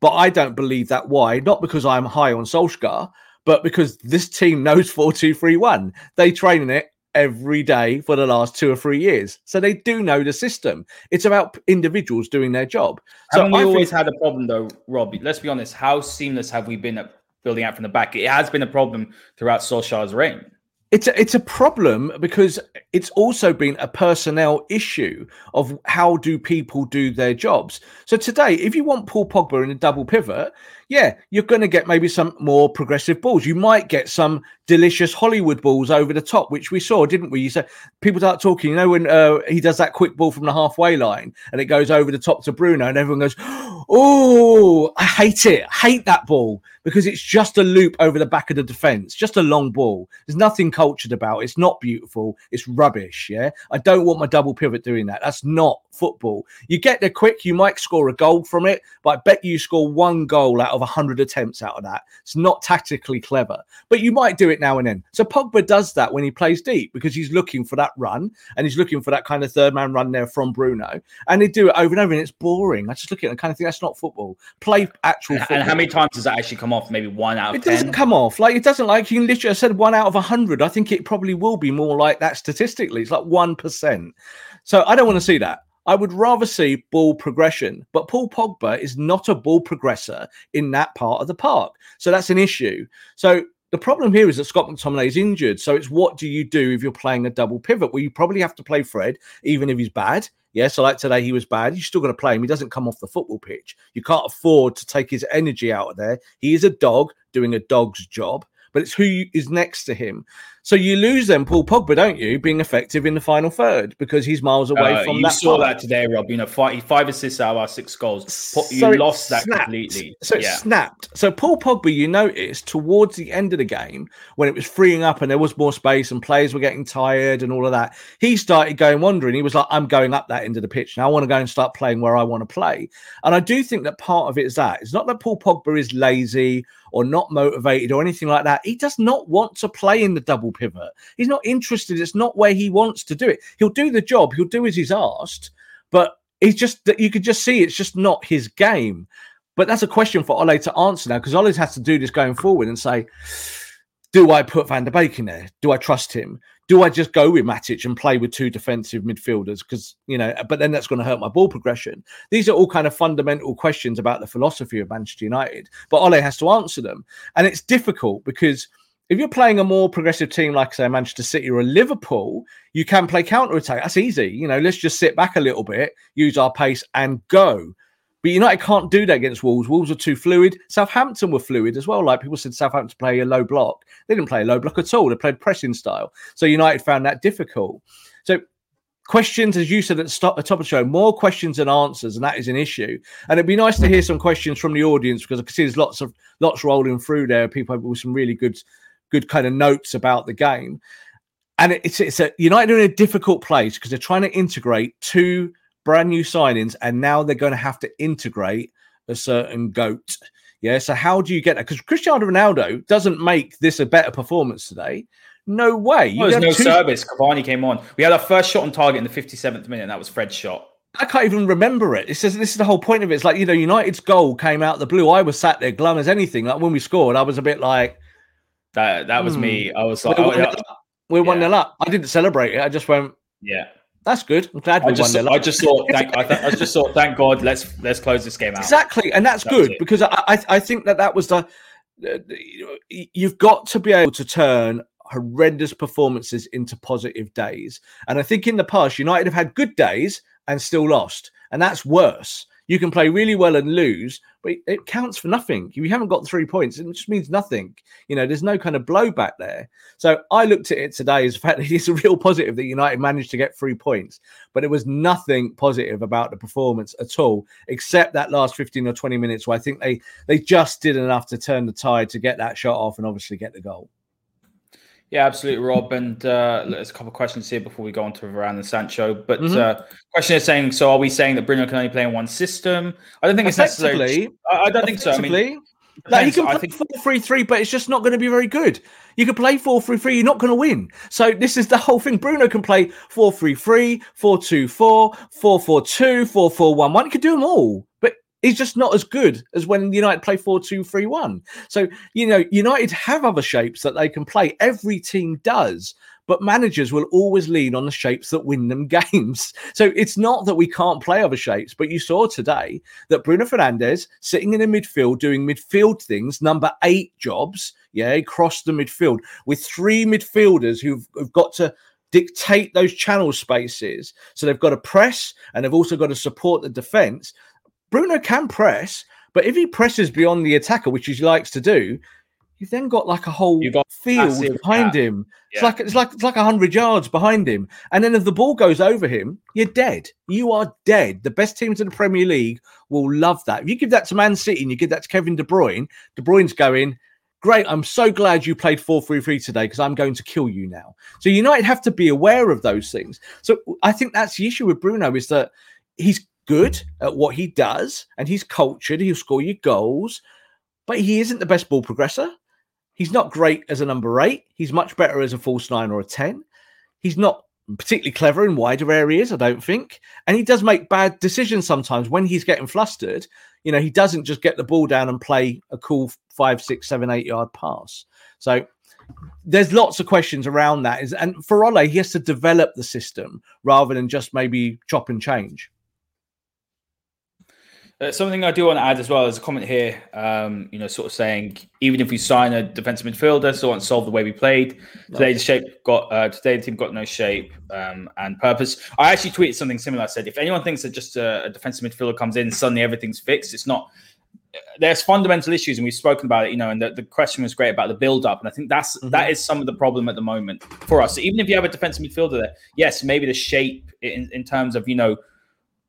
But I don't believe that. Why? Not because I'm high on Solskjaer, but because this team knows 4 2 3 1. They train in it every day for the last two or three years. So they do know the system. It's about individuals doing their job. Haven't so we always had a problem though, Robbie? Let's be honest. How seamless have we been at building out from the back? It has been a problem throughout Solskjaer's reign. It's a, it's a problem because it's also been a personnel issue of how do people do their jobs. So today, if you want Paul Pogba in a double pivot, yeah, you're going to get maybe some more progressive balls. You might get some delicious Hollywood balls over the top, which we saw, didn't we? You said people start talking. You know when uh, he does that quick ball from the halfway line and it goes over the top to Bruno, and everyone goes, Oh, I hate it. I hate that ball because it's just a loop over the back of the defense, just a long ball. There's nothing cultured about it. It's not beautiful. It's rubbish. Yeah. I don't want my double pivot doing that. That's not football. You get there quick, you might score a goal from it, but I bet you score one goal out of 100 attempts out of that. It's not tactically clever, but you might do it now and then. So Pogba does that when he plays deep because he's looking for that run and he's looking for that kind of third man run there from Bruno. And they do it over and over, and it's boring. I just look at it and kind of think that's not football. Play actual football. And how many times does that actually come off? Maybe one out of It 10? doesn't come off. Like it doesn't like you can literally I said one out of a hundred. I think it probably will be more like that statistically. It's like one percent. So I don't want to see that. I would rather see ball progression. But Paul Pogba is not a ball progressor in that part of the park. So that's an issue. So the problem here is that Scott McTominay is injured. So it's what do you do if you're playing a double pivot? Well, you probably have to play Fred, even if he's bad. Yeah, so like today he was bad. You still got to play him. He doesn't come off the football pitch. You can't afford to take his energy out of there. He is a dog doing a dog's job, but it's who is next to him. So you lose then Paul Pogba, don't you, being effective in the final third because he's miles away Uh, from you that. You saw part. that today, Rob. You know, five, five assists out of our six goals. You So lost that snapped. completely. So it yeah. snapped. So Paul Pogba, you noticed towards the end of the game when it was freeing up and there was more space and players were getting tired and all of that, he started going wandering. He was like, "I'm going up that end of the pitch now. I want to go and start playing where I want to play." And I do think that part of it is that it's not that Paul Pogba is lazy or not motivated or anything like that. He does not want to play in the double pivot. He's not interested. It's not where he wants to do it. He'll do the job. He'll do as he's asked, but he's just that you could just see it's just not his game. But that's a question for Ole to answer now because Ole has to do this going forward and say, do I put Van der Beek in there? Do I trust him? Do I just go with Matic and play with two defensive midfielders? Because, you know, but then that's going to hurt my ball progression. These are all kind of fundamental questions about the philosophy of Manchester United. But Ole has to answer them. And it's difficult because if you're playing a more progressive team like, say, Manchester City or Liverpool, you can play counter attack. That's easy. You know, let's just sit back a little bit, use our pace, and go. But United can't do that against Wolves. Wolves are too fluid. Southampton were fluid as well. Like people said, Southampton play a low block. They didn't play a low block at all. They played pressing style. So United found that difficult. So questions, as you said at the top of the show, more questions than answers, and that is an issue. And it'd be nice to hear some questions from the audience because I can see there's lots of lots rolling through there. People with some really good, good kind of notes about the game. And it's it's a United are in a difficult place because they're trying to integrate two brand new signings, and now they're going to have to integrate a certain goat. Yeah. So how do you get that? Because Cristiano Ronaldo doesn't make this a better performance today. No way. You Well, there's no two- service. Cavani came on. We had our first shot on target in the 57th minute, and that was Fred's shot. I can't even remember it. It says this is the whole point of it. It's like you know, United's goal came out the blue. I was sat there glum as anything. Like when we scored, I was a bit like, That that was Hmm. me. I was like, we're oh, one nil yeah. up. We're one nil up. I didn't celebrate it. I just went, yeah. that's good. I'm glad I we just, won nil I just thought, thank, I, th- I just thought, thank God, let's let's close this game out. Exactly, and that's That good it. because I, I I think that that was the- the- you've got to be able to turn horrendous performances into positive days. And I think in the past, United have had good days and still lost, and that's worse. You can play really well and lose, but it- counts for nothing. If you haven't got three points, it just means nothing. You know, there's no kind of blowback there. So I looked at it today as the fact that it's a real positive that United managed to get three points, but it was nothing positive about the performance at all, except that last 15 or 20 minutes where I think they they just did enough to turn the tide to get that shot off and obviously get the goal. Yeah, absolutely, Rob. And uh, there's a couple of questions here before we go on to Varane and Sancho. But Mhm. uh, question is saying, so are we saying that Bruno can only play in one system? I don't think it's necessarily. I, don't think so. I mean, like you can play think four three three, but it's just not going to be very good. You can play four three three, you're not going to win. So this is the whole thing. Bruno can play four three three, four two four, four four two, four four one one. He can do them all, but he's just not as good as when United play four two three one. So you know, United have other shapes that they can play. Every team does. But managers will always lean on the shapes that win them games. So it's not that we can't play other shapes, but you saw today that Bruno Fernandes sitting in the midfield doing midfield things, number eight jobs, yeah, across the midfield with three midfielders who've, who've got to dictate those channel spaces. So they've got to press and they've also got to support the defense. Bruno can press, but if he presses beyond the attacker, which he likes to do, you've then got like a whole field behind him. It's like it's like it's like hundred yards behind him. And then if the ball goes over him, you're dead. You are dead. The best teams in the Premier League will love that. If you give that to Man City and you give that to Kevin De Bruyne, De Bruyne's going, Great, I'm so glad you played 4 3 3 today because I'm going to kill you now. So United have to be aware of those things. So I think that's the issue with Bruno is that he's good at what he does and he's cultured, he'll score you goals, but he isn't the best ball progressor. He's not great as a number eight. He's much better as a false nine or a 10. He's not particularly clever in wider areas, I don't think. And he does make bad decisions sometimes when he's getting flustered. You know, he doesn't just get the ball down and play a cool five, six, seven, eight yard pass. So there's lots of questions around that. Is and for Ole, he has to develop the system rather than just maybe chop and change. Uh, something I do want to add as well is a comment here, um, you know, sort of saying even if we sign a defensive midfielder, so on solve the way we played today, the shape got uh, today the team got no shape um, and purpose. I actually tweeted something similar. I said if anyone thinks that just a, a defensive midfielder comes in suddenly everything's fixed, it's not. There's fundamental issues, and we've spoken about it. You know, and the, the question was great about the build up, and I think that's that is some of the problem at the moment for us. So even if you have a defensive midfielder there, yes, maybe the shape in, in terms of you know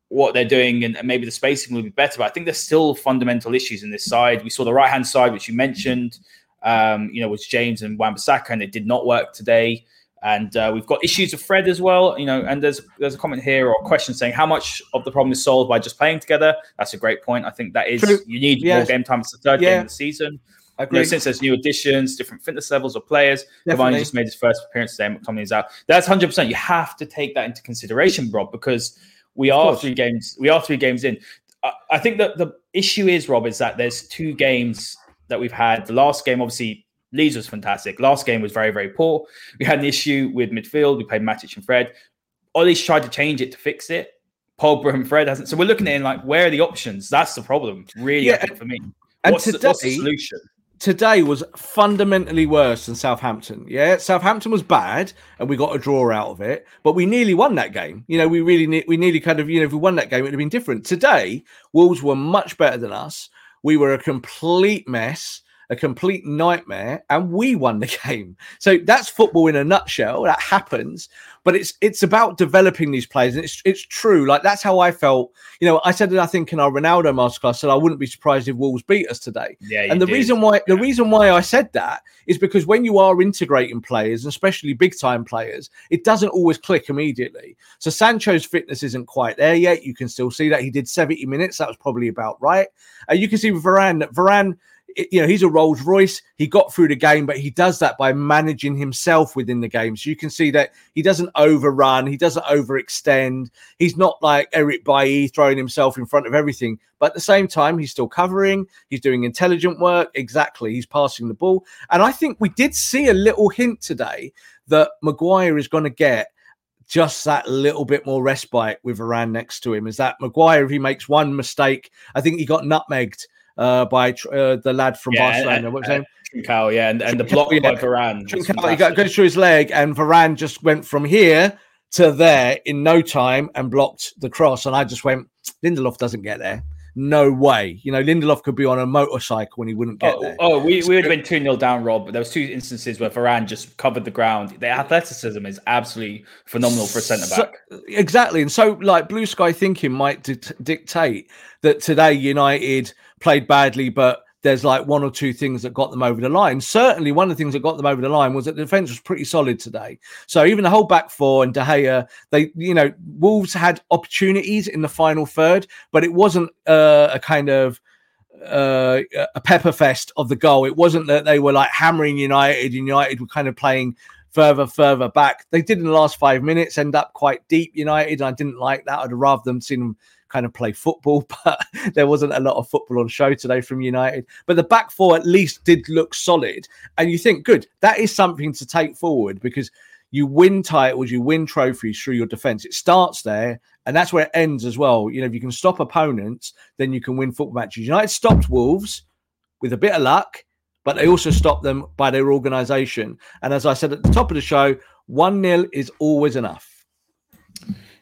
what they're doing and, and maybe the spacing will be better. But I think there's still fundamental issues in this side. We saw the right hand side, which you mentioned, um, you know, was James and Wan-Bissaka, and it did not work today. And uh, we've got issues with Fred as well, you know. And there's there's a comment here or a question saying how much of the problem is solved by just playing together. That's a great point. I think that is True. you need Yes. more game time. It's the third Yeah. game of the season. I You know, since there's new additions, different fitness levels of players, Cavani just made his first appearance today. McTominay is out. That's hundred percent. You have to take that into consideration, Rob, because we are course. three games. We are three games in. I, I think that the issue is, Rob, is that there's two games that we've had. The last game, obviously, Leeds was fantastic. Last game was very, very poor. We had an issue with midfield. We played Matic and Fred. Ole's tried to change it to fix it. Pogba and Fred hasn't. So we're looking at it in like, where are the options? That's the problem, really. Yeah, for me. and What's, the, what's the solution? Today was fundamentally worse than Southampton. Yeah, Southampton was bad, and we got a draw out of it, but we nearly won that game. You know, we really, ne- we nearly kind of, you know, if we won that game, it would have been different. Today, Wolves were much better than us. We were a complete mess, a complete nightmare, and we won the game. So that's football in a nutshell. That happens, but it's it's about developing these players, and it's it's true. Like that's how I felt. You know, I said that I think in our Ronaldo masterclass, I said I wouldn't be surprised if Wolves beat us today Yeah, and the did. reason why the reason why I said that is because when you are integrating players, and especially big time players, it doesn't always click immediately. So Sancho's fitness isn't quite there yet. You can still see that he did 70 minutes. That was probably about right. Uh, you can see with Varane that Varane, i- you know, he's a Rolls Royce. He got through the game, but he does that by managing himself within the game. So you can see that he doesn't overrun, he doesn't overextend. He's not like Eric Bailly throwing himself in front of everything. But at the same time, he's still covering. He's doing intelligent work. Exactly. He's passing the ball. And I think we did see a little hint today that Maguire is going to get just that little bit more respite with Varane next to him. Is that Maguire, if he makes one mistake, I think he got nutmegged uh, by uh, the lad from Yeah, Barcelona. uh, What was his uh, name? Trincao, yeah, and, and the block Yeah. by Varane. Trincao, he got, goes through his leg, and Varane just went from here to there in no time and blocked the cross. And I just went, Lindelof doesn't get there. No way. You know, Lindelof could be on a motorcycle and he wouldn't get Oh, there. oh, we, we would have been 2 0 down, Rob. But there was two instances where Varane just covered the ground. The athleticism is absolutely phenomenal for a centre So- back. exactly. And so, like, blue sky thinking might dict- dictate that today United played badly, but there's like one or two things that got them over the line. Certainly, one of the things that got them over the line was that the defense was pretty solid today. So, even the whole back four and De Gea, they, you know, Wolves had opportunities in the final third, but it wasn't uh, a kind of uh, a pepper fest of the goal. It wasn't that they were like hammering United. United were kind of playing further, further back. They did in the last five minutes end up quite deep. United. I didn't like that. I'd rather them seen them kind of play football, but there wasn't a lot of football on show today from United. But the back four at least did look solid, and you think, good, that is something to take forward because. You win titles, you win trophies through your defense. It starts there, and that's where it ends as well. You know, if you can stop opponents, then you can win football matches. United stopped Wolves with a bit of luck, but they also stopped them by their organisation. And as I said at the top of the show, 1 0 is always enough.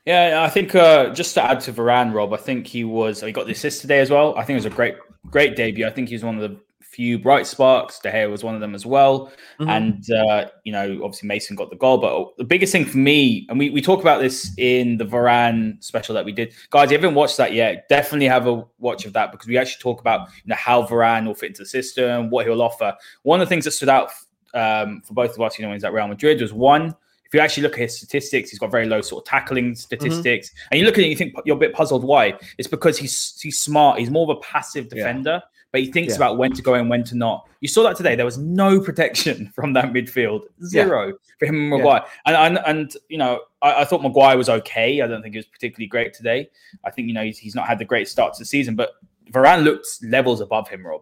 Yeah, I think uh, just to add to Varane, Rob, I think he was he got the assist today as well. I think it was a great great debut. I think he was one of the few bright sparks. De Gea was one of them as well. Mhm. And, uh, you know, obviously Mason got the goal. But the biggest thing for me, and we, we talk about this in the Varane special that we did. Guys, if you haven't watched that yet, definitely have a watch of that because we actually talk about you know, how Varane will fit into the system, what he'll offer. One of the things that stood out um, for both of us, you know, when he's at Real Madrid was one, if you actually look at his statistics, he's got very low sort of tackling statistics. Mm-hmm. And you look at it and you think you're a bit puzzled why. It's because he's he's smart. He's more of a passive Yeah. defender, but he thinks Yeah. about when to go and when to not. You saw that today. There was no protection from that midfield. Zero for him and Yeah. Maguire. And, and and you know, I, I thought Maguire was okay. I don't think he was particularly great today. I think, you know, he's, he's not had the great start to the season, but Varane looked levels above him, Rob.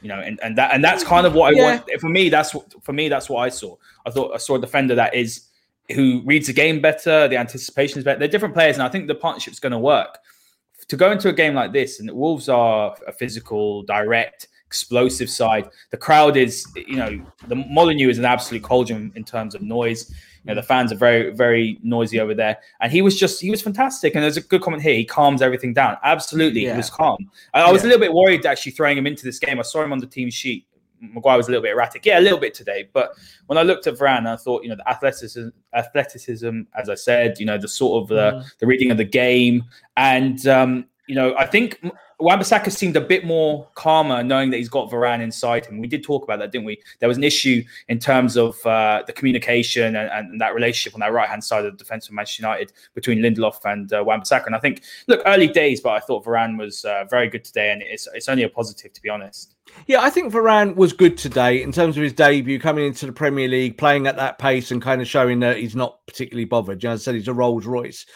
You know, and, and that and that's kind of what I Yeah. want. For me, that's what for me, that's what I saw. I thought I saw a defender that is who reads the game better, the anticipation is better. They're different players, and I think the partnership's going to work. To go into a game like this, and the Wolves are a physical, direct, explosive side. The crowd is, you know, the Molineux is an absolute cauldron in terms of noise. You know, the fans are very, very noisy over there. And he was just, he was fantastic. And there's a good comment here. He calms everything down. Absolutely. Yeah. He was calm. I, I was a little bit worried actually throwing him into this game. I saw him on the team sheet. Maguire was a little bit erratic. Yeah, a little bit today. But when I looked at Varane, I thought, you know, the athleticism, athleticism, as I said, you know, the sort of the, Mhm. the reading of the game. And, um, you know, I think Wan-Bissaka seemed a bit more calmer knowing that he's got Varane inside him. We did talk about that, didn't we? There was an issue in terms of uh, the communication and, and that relationship on that right-hand side of the defense of Manchester United between Lindelof and uh, Wan-Bissaka. And I think, look, early days, but I thought Varane was uh, very good today, and it's, it's only a positive, to be honest. Yeah, I think Varane was good today in terms of his debut, coming into the Premier League, playing at that pace, and kind of showing that he's not particularly bothered. You know, as I said, he's a Rolls Royce.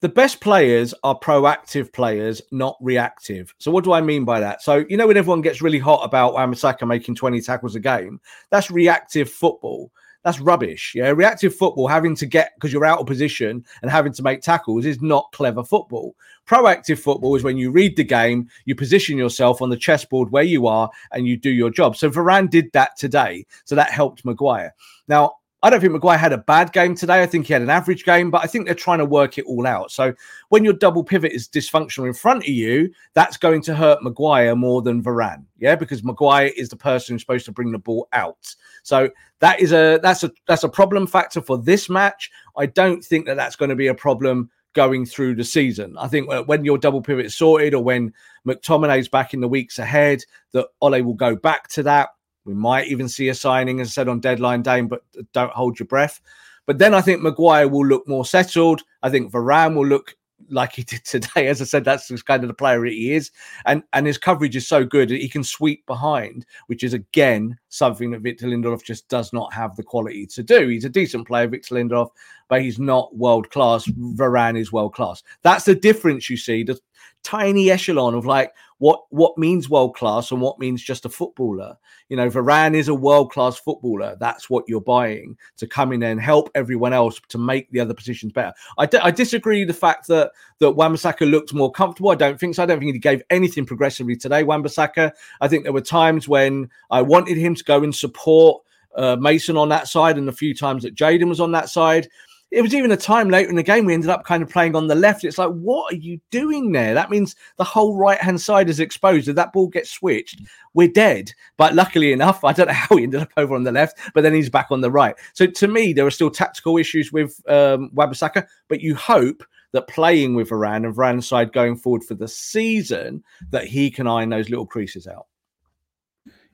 The best players are proactive players, not reactive. So, what do I mean by that? So, you know, when everyone gets really hot about Wan-Bissaka making 20 tackles a game, that's reactive football. That's rubbish. Yeah, reactive football, having to get because you're out of position and having to make tackles is not clever football. Proactive football is when you read the game, you position yourself on the chessboard where you are, and you do your job. So Varane did that today. So that helped Maguire. Now, I don't think Maguire had a bad game today. I think he had an average game, but I think they're trying to work it all out. So when your double pivot is dysfunctional in front of you, that's going to hurt Maguire more than Varane. Yeah, because Maguire is the person who's supposed to bring the ball out. So that is a that's a that's a problem factor for this match. I don't think that that's going to be a problem going through the season. I think when your double pivot is sorted or when McTominay's back in the weeks ahead, that Ole will go back to that. We might even see a signing, as I said on deadline day, but don't hold your breath. But then I think Maguire will look more settled. I think Varane will look like he did today. As I said, that's kind of the player he is. And and his coverage is so good that he can sweep behind, which is again something that Victor Lindelof just does not have the quality to do. He's a decent player, Victor Lindelof, but he's not world class. Varane is world class. That's the difference you see. The tiny echelon of like what what means world class and what means just a footballer. You know, Varane is a world class footballer. That's what you're buying to come in and help everyone else to make the other positions better. I, d- I disagree the fact that that Wan-Bissaka looked more comfortable. I don't think so. I don't think he gave anything progressively today. Wan-Bissaka. I think there were times when I wanted him to go and support uh, Mason on that side, and a few times that Jadon was on that side. It was even a time later in the game we ended up kind of playing on the left. It's like, what are you doing there? That means the whole right hand side is exposed. If that ball gets switched, we're dead. But luckily enough, I don't know how he ended up over on the left, but then he's back on the right. So to me, there are still tactical issues with um, Wan-Bissaka, but you hope that playing with Varane and Varane's side going forward for the season, that he can iron those little creases out.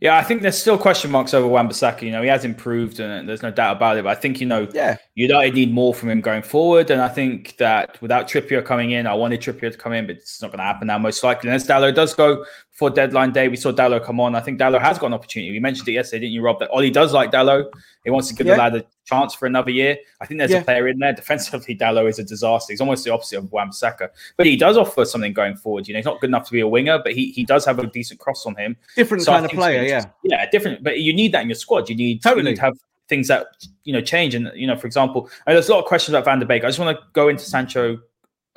Yeah, I think there's still question marks over Wan-Bissaka. You know, he has improved, and there's no doubt about it. But I think you know, Yeah. United need more from him going forward. And I think that without Trippier coming in, I wanted Trippier to come in, but it's not going to happen now. Most likely, unless Dalot does go for deadline day. We saw Dalot come on. I think Dalot has got an opportunity. We mentioned it yesterday, didn't you, Rob? That Ole does like Dalot. He wants to give Yeah. the lad a chance for another year. I think there's Yeah. a player in there. Defensively, Dalot is a disaster. He's almost the opposite of Wan-Bissaka. But he does offer something going forward. You know, he's not good enough to be a winger, but he, he does have a decent cross on him. Different So kind of player, yeah. yeah, different. But you need that in your squad. You need, you Totally. need to have things that you know change. And you know, for example, there's a lot of questions about Van der Beek. I just want to go into Sancho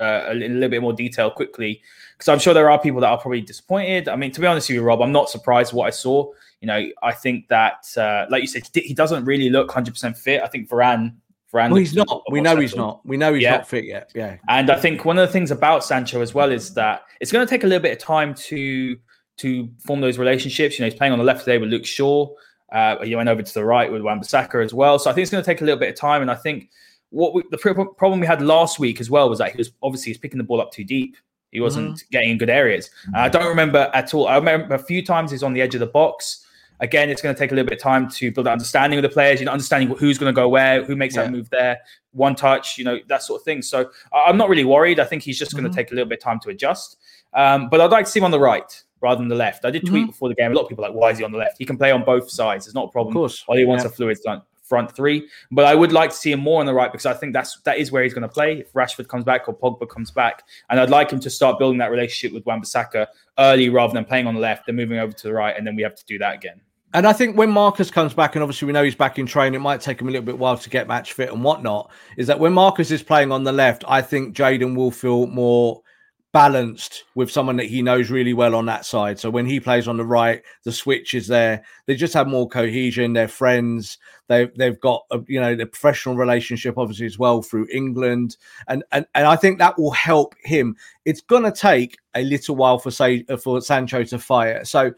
uh, in a little bit more detail quickly because I'm sure there are people that are probably disappointed. I mean, to be honest with you, Rob, I'm not surprised what I saw. You know, I think that, uh, like you said, he, doesn't really look 100 percent fit. I think Varane. Varane Well, he's not. We know he's not. We know he's Yeah. not fit yet. Yeah. And I think one of the things about Sancho as well is that it's going to take a little bit of time to to form those relationships. You know, he's playing on the left today with Luke Shaw. Uh, he went over to the right with Wan-Bissaka as well. So I think it's going to take a little bit of time. And I think what we, the problem we had last week as well was that he was obviously he's picking the ball up too deep. He wasn't mm-hmm. getting in good areas. Uh, I don't remember at all. I remember a few times he's on the edge of the box. Again, it's going to take a little bit of time to build an understanding of the players, you know, understanding who's going to go where, who makes yeah. that move there, one touch, you know, that sort of thing. So I'm not really worried. I think he's just mm-hmm. going to take a little bit of time to adjust. Um, but I'd like to see him on the right rather than the left. I did tweet mm-hmm. before the game. A lot of people like, why is he on the left? He can play on both sides. It's not a problem. Of course. All he wants yeah. a fluid front three. But I would like to see him more on the right because I think that's that is where he's going to play if Rashford comes back or Pogba comes back. And I'd like him to start building that relationship with Wan-Bissaka early rather than playing on the left and moving over to the right, and then we have to do that again. And I think when Marcus comes back, and obviously we know he's back in training, it might take him a little bit while to get match fit and whatnot. Is that when Marcus is playing on the left, I think Jadon will feel more balanced with someone that he knows really well on that side. So when he plays on the right, the switch is there. They just have more cohesion. They're friends. They they've got a, you know the professional relationship obviously as well through England, and and and I think that will help him. It's gonna take a little while for say for Sancho to fire. So.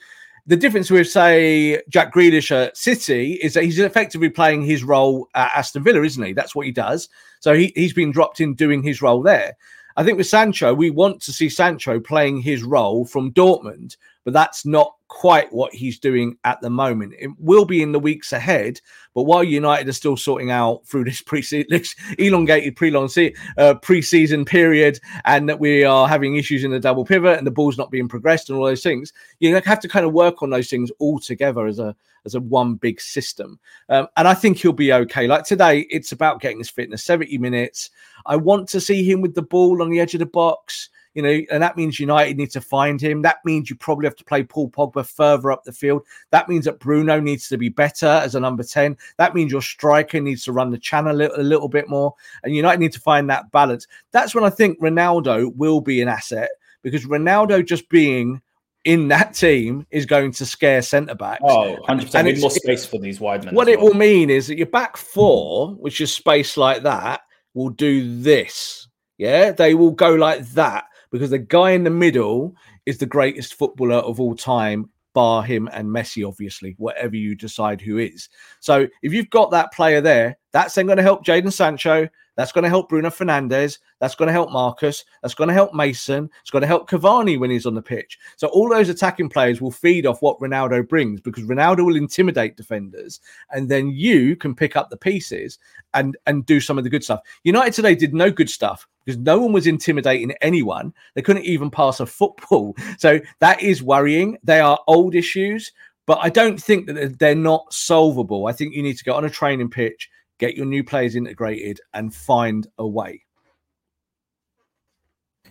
The difference with, say, Jack Grealish at City is that he's effectively playing his role at Aston Villa, isn't he? That's what he does. So he, he's been dropped in doing his role there. I think with Sancho, we want to see Sancho playing his role from Dortmund, but that's not quite what he's doing at the moment. It will be in the weeks ahead, but while United are still sorting out through this pre elongated pre uh, pre-season period, and that we are having issues in the double pivot and the ball's not being progressed and all those things, you have to kind of work on those things all together as a as a one big system. Um, and I think he'll be okay. Like today, it's about getting his fitness, 70 minutes. I want to see him with the ball on the edge of the box you know, and that means United need to find him. That means you probably have to play Paul Pogba further up the field. That means that Bruno needs to be better as a number 10. That means your striker needs to run the channel a little, a little bit more. And United need to find that balance. That's when I think Ronaldo will be an asset because Ronaldo just being in that team is going to scare centre backs. Oh, 100%. And it's more space for these wide men. What well. it will mean is that your back four, which is space like that, will do this. Yeah, they will go like that because the guy in the middle is the greatest footballer of all time, bar him and Messi, obviously, whatever you decide who is. So if you've got that player there, that's then going to help Jadon Sancho. That's going to help Bruno Fernandes. That's going to help Marcus. That's going to help Mason. It's going to help Cavani when he's on the pitch. So all those attacking players will feed off what Ronaldo brings because Ronaldo will intimidate defenders, and then you can pick up the pieces and and do some of the good stuff. United today did no good stuff because no one was intimidating anyone. They couldn't even pass a football. So that is worrying. They are old issues, but I don't think that they're not solvable. I think you need to go on a training pitch, get your new players integrated, and find a way.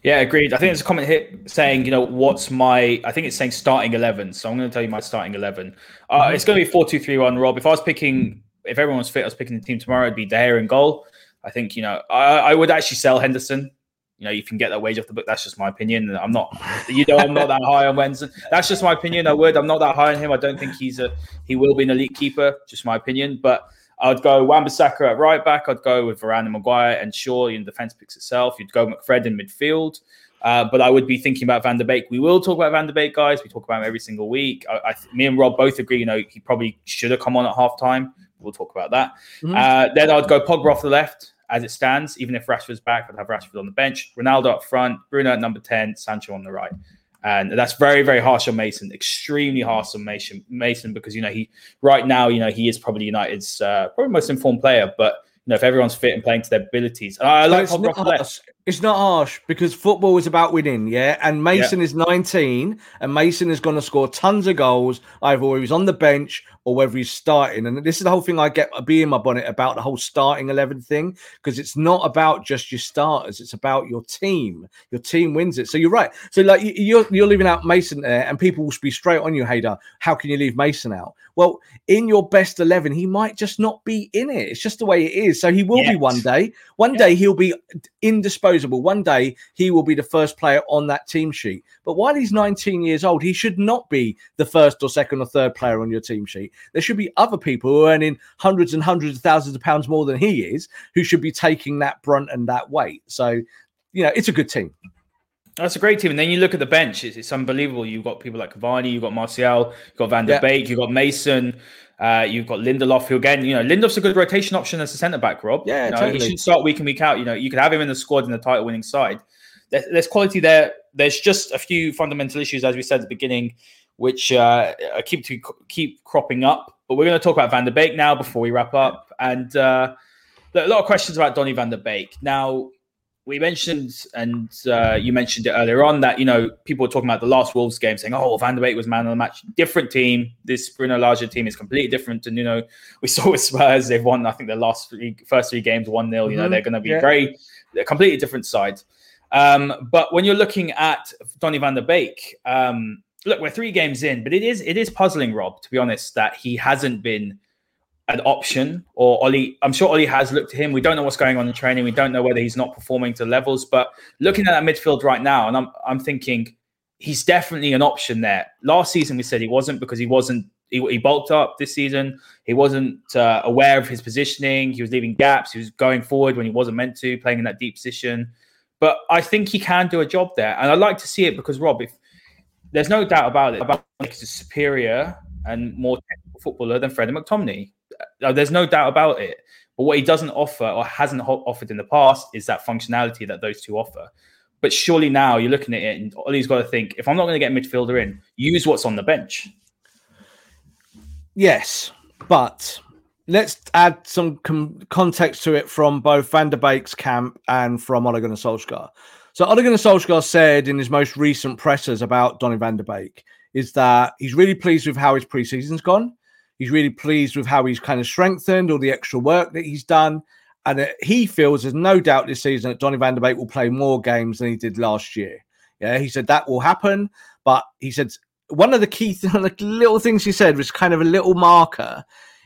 Yeah, agreed. I think there's a comment here saying, you know, what's my? I think it's saying starting eleven. So I'm going to tell you my starting eleven. Uh, mm-hmm. It's going to be four two three one. Rob, if I was picking, if everyone was fit, I was picking the team tomorrow. It'd be De Gea in goal. I think you know I, I would actually sell Henderson. You know, you can get that wage off the book. That's just my opinion. I'm not, you know, I'm not that high on Wednesday. That's just my opinion. I would. I'm not that high on him. I don't think he's a he will be an elite keeper. Just my opinion. But I'd go Wan-Bissaka at right back. I'd go with Varane and Maguire and Shaw in defense picks itself. You'd go McFred in midfield. Uh, but I would be thinking about Van der Beek. We will talk about Van der Beek, guys. We talk about him every single week. I, I, me and Rob both agree. You know, he probably should have come on at halftime. We'll talk about that. Mm-hmm. Uh, then I'd go Pogba off the left as it stands, even if Rashford's back, I'd have Rashford on the bench, Ronaldo up front, Bruno at number 10, Sancho on the right. And that's very, very harsh on Mason, extremely harsh on Mason, Mason because, you know, he right now, you know, he is probably United's uh, probably most informed player, but you know, if everyone's fit and playing to their abilities. I, I like it's, it's not harsh because football is about winning, yeah. And Mason yeah. is 19, and Mason is going to score tons of goals, either whether he's on the bench or whether he's starting. And this is the whole thing I get a bee in my bonnet about the whole starting 11 thing because it's not about just your starters, it's about your team. Your team wins it. So you're right. So, like, you're, you're leaving out Mason there, and people will be straight on you, Haider. How can you leave Mason out? Well, in your best 11, he might just not be in it. It's just the way it is. So he will be one day. One day he'll be indisposable. One day he will be the first player on that team sheet. But while he's 19 years old, he should not be the first or second or third player on your team sheet. There should be other people who are earning hundreds and hundreds of thousands of pounds more than he is who should be taking that brunt and that weight. So, you know, it's a good team. That's a great team. And then you look at the bench; it's, it's unbelievable. You've got people like Cavani, you've got Martial, you've got Van der Yeah. Beek, you've got Mason, uh, you've got Lindelof. Who again, you know, Lindelof's a good rotation option as a centre back. Rob, Yeah, you know, totally. he should start week in week out. You know, you could have him in the squad in the title winning side. There- There's quality there. There's just a few fundamental issues, as we said at the beginning, which uh, keep to keep cropping up. But we're going to talk about Van der Beek now before we wrap up, and uh, a lot of questions about Donny Van der Beek. Now, we mentioned, and uh, you mentioned it earlier on, that you know people were talking about the last Wolves game, saying, "Oh, Van der Beek was man of the match." Different team. This Bruno Lage team is completely different. And you know, we saw with Spurs, they've won. I think the last three, first three games, one 0 You know, Mhm. they're going to be Yeah. very, a completely different side. Um, but when you're looking at Donny Van der Beek, um, look, we're three games in, but it is it is puzzling, Rob, to be honest, that he hasn't been an option or Ole. I'm sure Ole has looked at him. We don't know what's going on in training. We don't know whether he's not performing to levels. But looking at that midfield right now, and I'm I'm thinking he's definitely an option there. Last season we said he wasn't because he wasn't. He, he bulked up this season. He wasn't uh, aware of his positioning. He was leaving gaps. He was going forward when he wasn't meant to, playing in that deep position. But I think he can do a job there, and I'd like to see it because Rob, if there's no doubt about it, about he's a superior and more technical footballer than Freddie McTominay. There's no doubt about it. But what he doesn't offer or hasn't ho- offered in the past is that functionality that those two offer. But surely now you're looking at it, and Ole's got to think: if I'm not going to get midfielder in, use what's on the bench. Yes, but let's add some com- context to it from both Van der Beek's camp and from Ole Gunnar Solskjaer. So Ole Gunnar Solskjaer said in his most recent pressers about Donny Van der Beek is that he's really pleased with how his preseason's gone. He's really pleased with how he's kind of strengthened, all the extra work that he's done. And he feels there's no doubt this season that Donny Van der Beek will play more games than he did last year. Yeah, he said that will happen. But he said one of the key th- the little things he said was kind of a little marker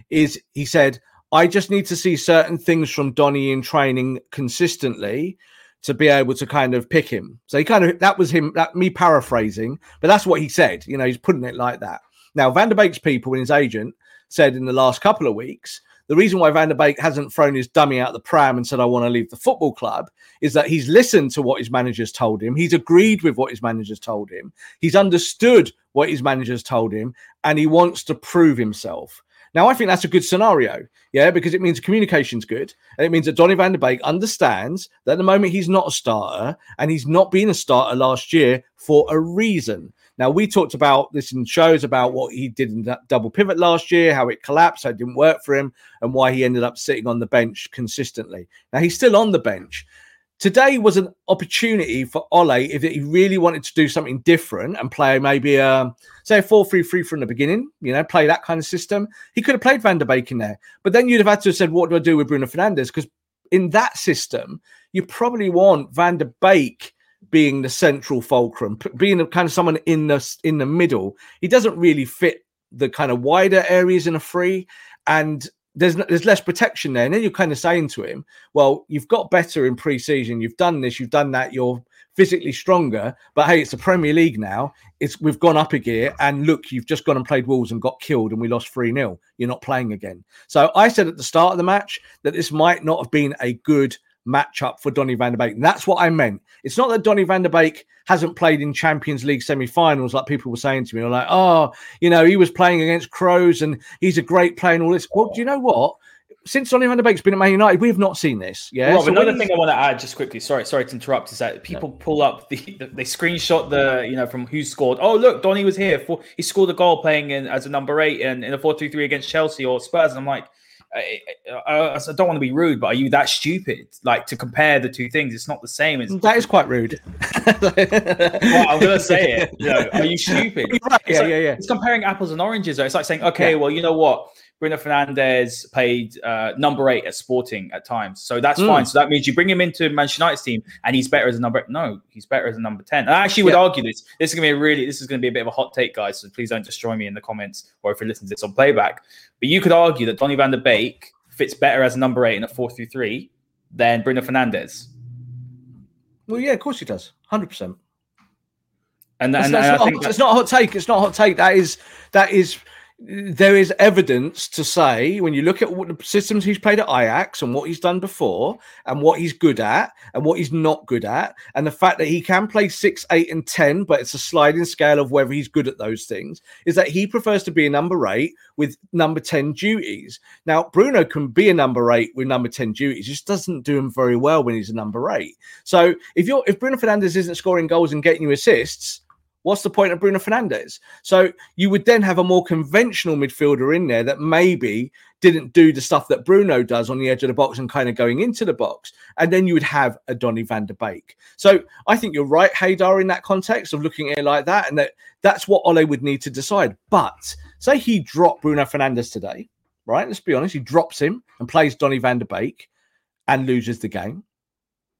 is he said, I just need to see certain things from Donny in training consistently to be able to kind of pick him. So he kind of that was him, that me paraphrasing, but that's what he said. You know, he's putting it like that. Now, Van der Beek's people and his agent said in the last couple of weeks, the reason why Van der Beek hasn't thrown his dummy out the pram and said, I want to leave the football club is that he's listened to what his managers told him. He's agreed with what his managers told him. He's understood what his managers told him and he wants to prove himself. Now, I think that's a good scenario, yeah, because it means communication's good. And it means that Donny van der Beek understands that at the moment he's not a starter and he's not been a starter last year for a reason. Now, we talked about this in shows about what he did in that double pivot last year, how it collapsed, how it didn't work for him, and why he ended up sitting on the bench consistently. Now, he's still on the bench. Today was an opportunity for Ole if he really wanted to do something different and play maybe a say a 4-3-3 from the beginning, you know, play that kind of system. He could have played Van der Beek in there. But then you'd have had to have said, what do I do with Bruno Fernandes? Because in that system, you probably want Van der Beek being the central fulcrum, being a kind of someone in the in the middle. He doesn't really fit the kind of wider areas in a free, and there's there's less protection there. And then you're kind of saying to him, "Well, you've got better in pre-season. You've done this. You've done that. You're physically stronger. But hey, it's the Premier League now. It's we've gone up a gear. And look, you've just gone and played Wolves and got killed, and we lost three 0 You're not playing again. So I said at the start of the match that this might not have been a good matchup for Donny van der Beek. And that's what I meant. It's not that Donny van der Beek hasn't played in Champions League semi-finals like people were saying to me. Like, oh, you know, he was playing against Crows and he's a great player and all this. Well, do you know what? Since Donny van der Beek's been at Man United, we have not seen this. Yeah. Rob, So another thing I want to add just quickly, sorry, sorry to interrupt, is that people pull up the, the- they screenshot the you know from who scored. Oh look, Donny was here for he scored a goal playing in as a number eight and in a four two three against Chelsea or Spurs. And I'm like, I, I, I don't want to be rude, but are you that stupid? Like to compare the two things, it's not the same. It's that is quite rude. well, I'm gonna say it. You know, are you stupid? You're right, yeah, like- yeah, yeah. It's comparing apples and oranges. Though. It's like saying, okay, Yeah. well, you know what? Bruno Fernandes played uh, number eight at Sporting at times, so that's Mm. fine. So that means you bring him into Manchester United's team, and he's better as a number. No, he's better as a number ten. And I actually would Yeah. argue this. This is gonna be a really. This is gonna be a bit of a hot take, guys. So please don't destroy me in the comments or if you listen to this on playback. But you could argue that Donny Van der Beek fits better as a number eight in a four-three-three than Bruno Fernandes. well, yeah, of course he does. Hundred percent. And, It's, and, I not, think a- that- it's not a hot take. It's not a hot take. That is that is there is evidence to say when you look at what the systems he's played at Ajax and what he's done before and what he's good at and what he's not good at and the fact that he can play 6 8 and 10 but it's a sliding scale of whether he's good at those things is that he prefers to be a number 8 with number 10 duties. Now Bruno can be a number 8 with number 10 duties just doesn't do him very well when he's a number 8 so if you're if Bruno Fernandes isn't scoring goals and getting you assists What's the point of Bruno Fernandes? So you would then have a more conventional midfielder in there that maybe didn't do the stuff that Bruno does on the edge of the box and kind of going into the box. And then you would have a Donny van der Beek. So I think you're right, Haider, in that context of looking at it like that. And that that's what Ole would need to decide. But say he dropped Bruno Fernandes today, right? Let's be honest. He drops him and plays Donny van der Beek and loses the game.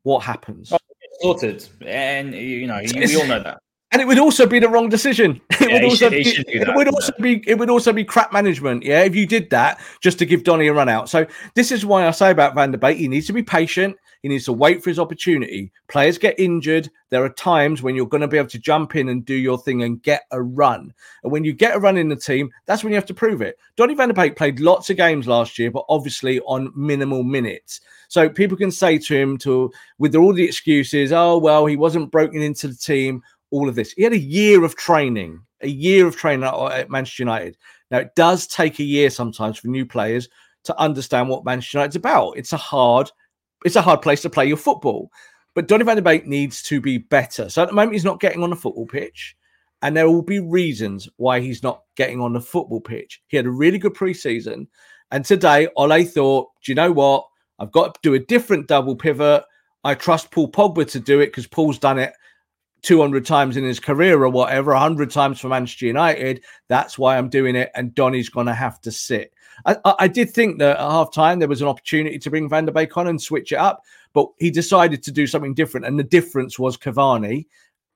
What happens? Oh, sorted. And, you know, we all know that and it would also be the wrong decision. It yeah, would also should, be, it would also be it would also be crap management. Yeah, if you did that just to give Donny a run out. So this is why I say about Van der Beek, he needs to be patient. He needs to wait for his opportunity. Players get injured. There are times when you're going to be able to jump in and do your thing and get a run. And when you get a run in the team, that's when you have to prove it. Donny van der Beek played lots of games last year, but obviously on minimal minutes. So people can say to him to with all the excuses, oh well, he wasn't broken into the team all of this. He had a year of training, a year of training at Manchester United. Now, it does take a year sometimes for new players to understand what Manchester United's about. It's a hard, it's a hard place to play your football. But Donny van der Beek needs to be better. So at the moment, he's not getting on the football pitch. And there will be reasons why he's not getting on the football pitch. He had a really good preseason. And today, Ole thought, do you know what? I've got to do a different double pivot. I trust Paul Pogba to do it because Paul's done it 200 times in his career or whatever, 100 times for Manchester United. That's why I'm doing it. And Donny's going to have to sit. I, I, did think that at half time there was an opportunity to bring Van der Beek on and switch it up, but he decided to do something different. And the difference was Cavani.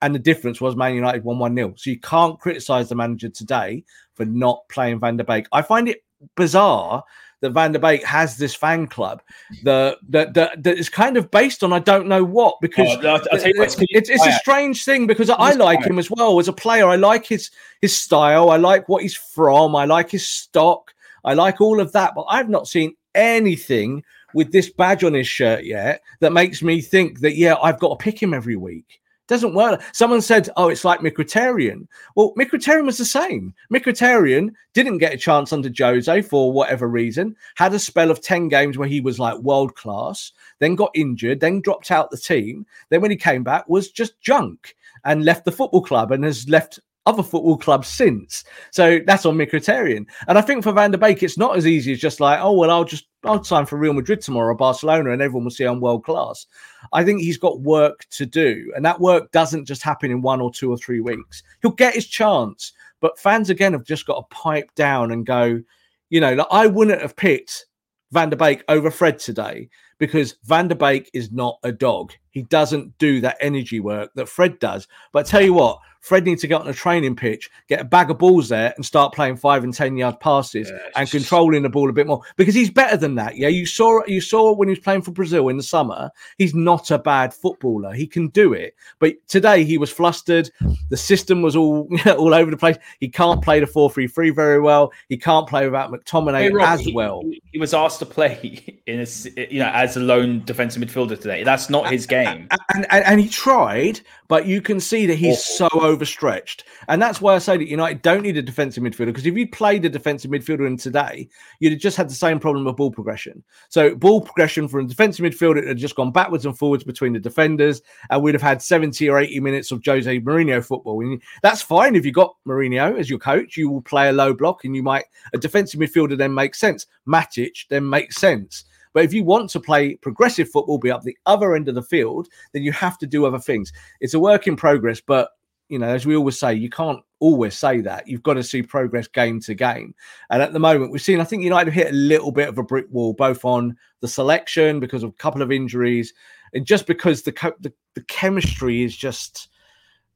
And the difference was Man United 1 1 0. So you can't criticize the manager today for not playing Van der Beek. I find it bizarre that Van der Beek has this fan club that that that, that is kind of based on I don't know what because oh, I'll, I'll it's, it's, it's, a strange thing because I like him as well as a player. I like his his style. I like what he's from. I like his stock. I like all of that, but I've not seen anything with this badge on his shirt yet that makes me think that yeah, I've got to pick him every week. Doesn't work. Someone said, "Oh, it's like Mkhitaryan." Well, Mkhitaryan was the same. Mkhitaryan didn't get a chance under Jose for whatever reason. Had a spell of ten games where he was like world class. Then got injured. Then dropped out the team. Then when he came back, was just junk and left the football club and has left other football clubs since. So that's on Mkhitaryan. And I think for Van der Beek, it's not as easy as just like, oh, well, I'll just, I'll sign for Real Madrid tomorrow or Barcelona and everyone will see I'm world class. I think he's got work to do. And that work doesn't just happen in one or two or three weeks. He'll get his chance. But fans, again, have just got to pipe down and go, you know, like I wouldn't have picked Van der Beek over Fred today because Van der Beek is not a dog. He doesn't do that energy work that Fred does. But I tell you what, Fred needs to get on a training pitch, get a bag of balls there, and start playing five and ten yard passes yeah, and controlling the ball a bit more because he's better than that. Yeah, you saw you saw when he was playing for Brazil in the summer. He's not a bad footballer. He can do it. But today he was flustered. The system was all all over the place. He can't play the four three three very well. He can't play without McTominay hey, Rob, as he, well. He was asked to play in a you know as a lone defensive midfielder today. That's not his game. And and, and he tried, but you can see that he's Awful. so overstretched. And that's why I say that United don't need a defensive midfielder because if you played a defensive midfielder in today, you'd have just had the same problem with ball progression. So ball progression from a defensive midfielder had just gone backwards and forwards between the defenders, and we'd have had 70 or 80 minutes of Jose Mourinho football. And that's fine if you got Mourinho as your coach, you will play a low block and you might a defensive midfielder then makes sense. Matic then makes sense. But if you want to play progressive football, be up the other end of the field, then you have to do other things. It's a work in progress, but you know, as we always say, you can't always say that. You've got to see progress game to game. And at the moment, we've seen, I think United hit a little bit of a brick wall, both on the selection because of a couple of injuries, and just because the the, the chemistry is just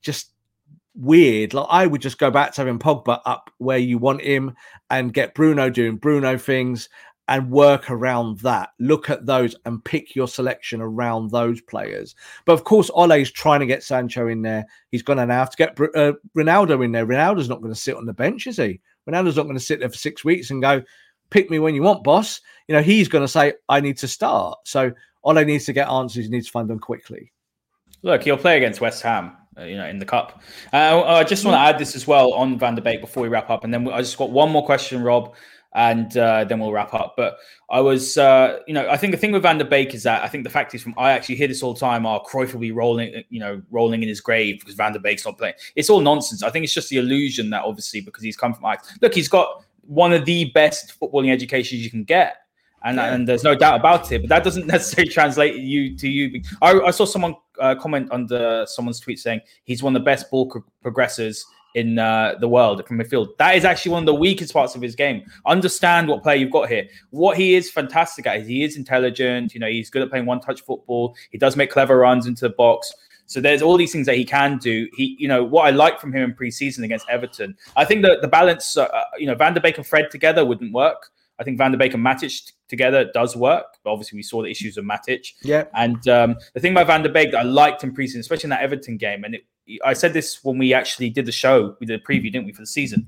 just weird. Like I would just go back to having Pogba up where you want him and get Bruno doing Bruno things and work around that. Look at those and pick your selection around those players. But of course, Ole's trying to get Sancho in there. He's going to now have to get uh, Ronaldo in there. Ronaldo's not going to sit on the bench, is he? Ronaldo's not going to sit there for six weeks and go, pick me when you want, boss. You know, he's going to say, I need to start. So Ole needs to get answers. He needs to find them quickly. Look, he'll play against West Ham. Uh, you know, in the cup. Uh, I just want to add this as well on Van der Beek before we wrap up, and then I just got one more question, Rob, and uh, then we'll wrap up. But I was, uh, you know, I think the thing with Van der Beek is that I think the fact is from I actually hear this all the time. Oh, Cruyff will be rolling, you know, rolling in his grave because Van der Beek's not playing. It's all nonsense. I think it's just the illusion that obviously because he's come from Ajax. Look, he's got one of the best footballing educations you can get and, yeah. and there's no doubt about it. But that doesn't necessarily translate you to you. I, I saw someone uh, comment under someone's tweet saying he's one of the best ball pro- progressors in uh, the world from midfield. That is actually one of the weakest parts of his game. Understand what player you've got here. What he is fantastic at is he is intelligent. You know, he's good at playing one-touch football. He does make clever runs into the box. So there's all these things that he can do. He, you know, what I like from him in preseason against Everton. I think that the balance, uh, you know, Van der Beek and Fred together wouldn't work. I think Van der Beek and Matic together does work. But obviously, we saw the issues of Matic. Yeah. And um, the thing about Van der Beek that I liked in preseason, especially in that Everton game, and it, I said this when we actually did the show, we did a preview, didn't we, for the season?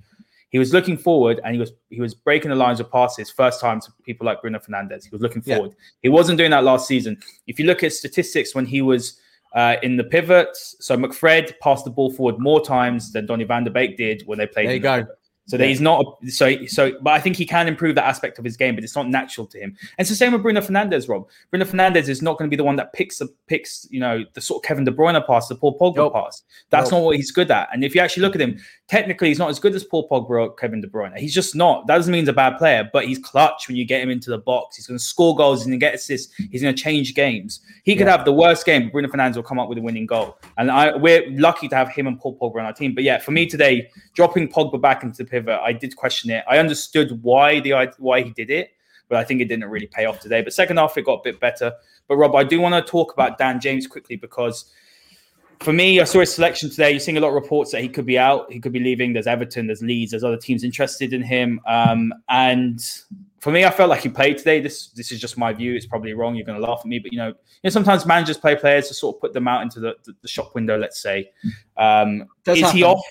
He was looking forward and he was he was breaking the lines of passes first time to people like Bruno Fernandes. He was looking forward. Yeah. He wasn't doing that last season. If you look at statistics when he was uh, in the pivots, so McFred passed the ball forward more times than Donny Van der Beek did when they played. There you go. Pivot. So that he's not so so, but I think he can improve that aspect of his game, but it's not natural to him. And it's the same with Bruno Fernandes, Rob. Bruno Fernandes is not going to be the one that picks the picks, you know, the sort of Kevin De Bruyne pass, the Paul Pogba nope. pass. That's nope. not what he's good at. And if you actually look at him, technically he's not as good as Paul Pogba or Kevin De Bruyne. He's just not. That doesn't mean he's a bad player, but he's clutch when you get him into the box. He's going to score goals, he's going to get assists, he's going to change games. He could yeah. have the worst game, but Bruno Fernandes will come up with a winning goal. And I, we're lucky to have him and Paul Pogba on our team. But yeah, for me today, dropping Pogba back into the pivot, I did question it. I understood why the why he did it, but I think it didn't really pay off today. But second half, it got a bit better. But Rob, I do want to talk about Dan James quickly because for me, I saw his selection today. You're seeing a lot of reports that he could be out, he could be leaving. There's Everton, there's Leeds, there's other teams interested in him. Um, and for me, I felt like he played today. This this is just my view. It's probably wrong. You're going to laugh at me, but you know, you know, sometimes managers play players to sort of put them out into the, the, the shop window. Let's say, um, is he off?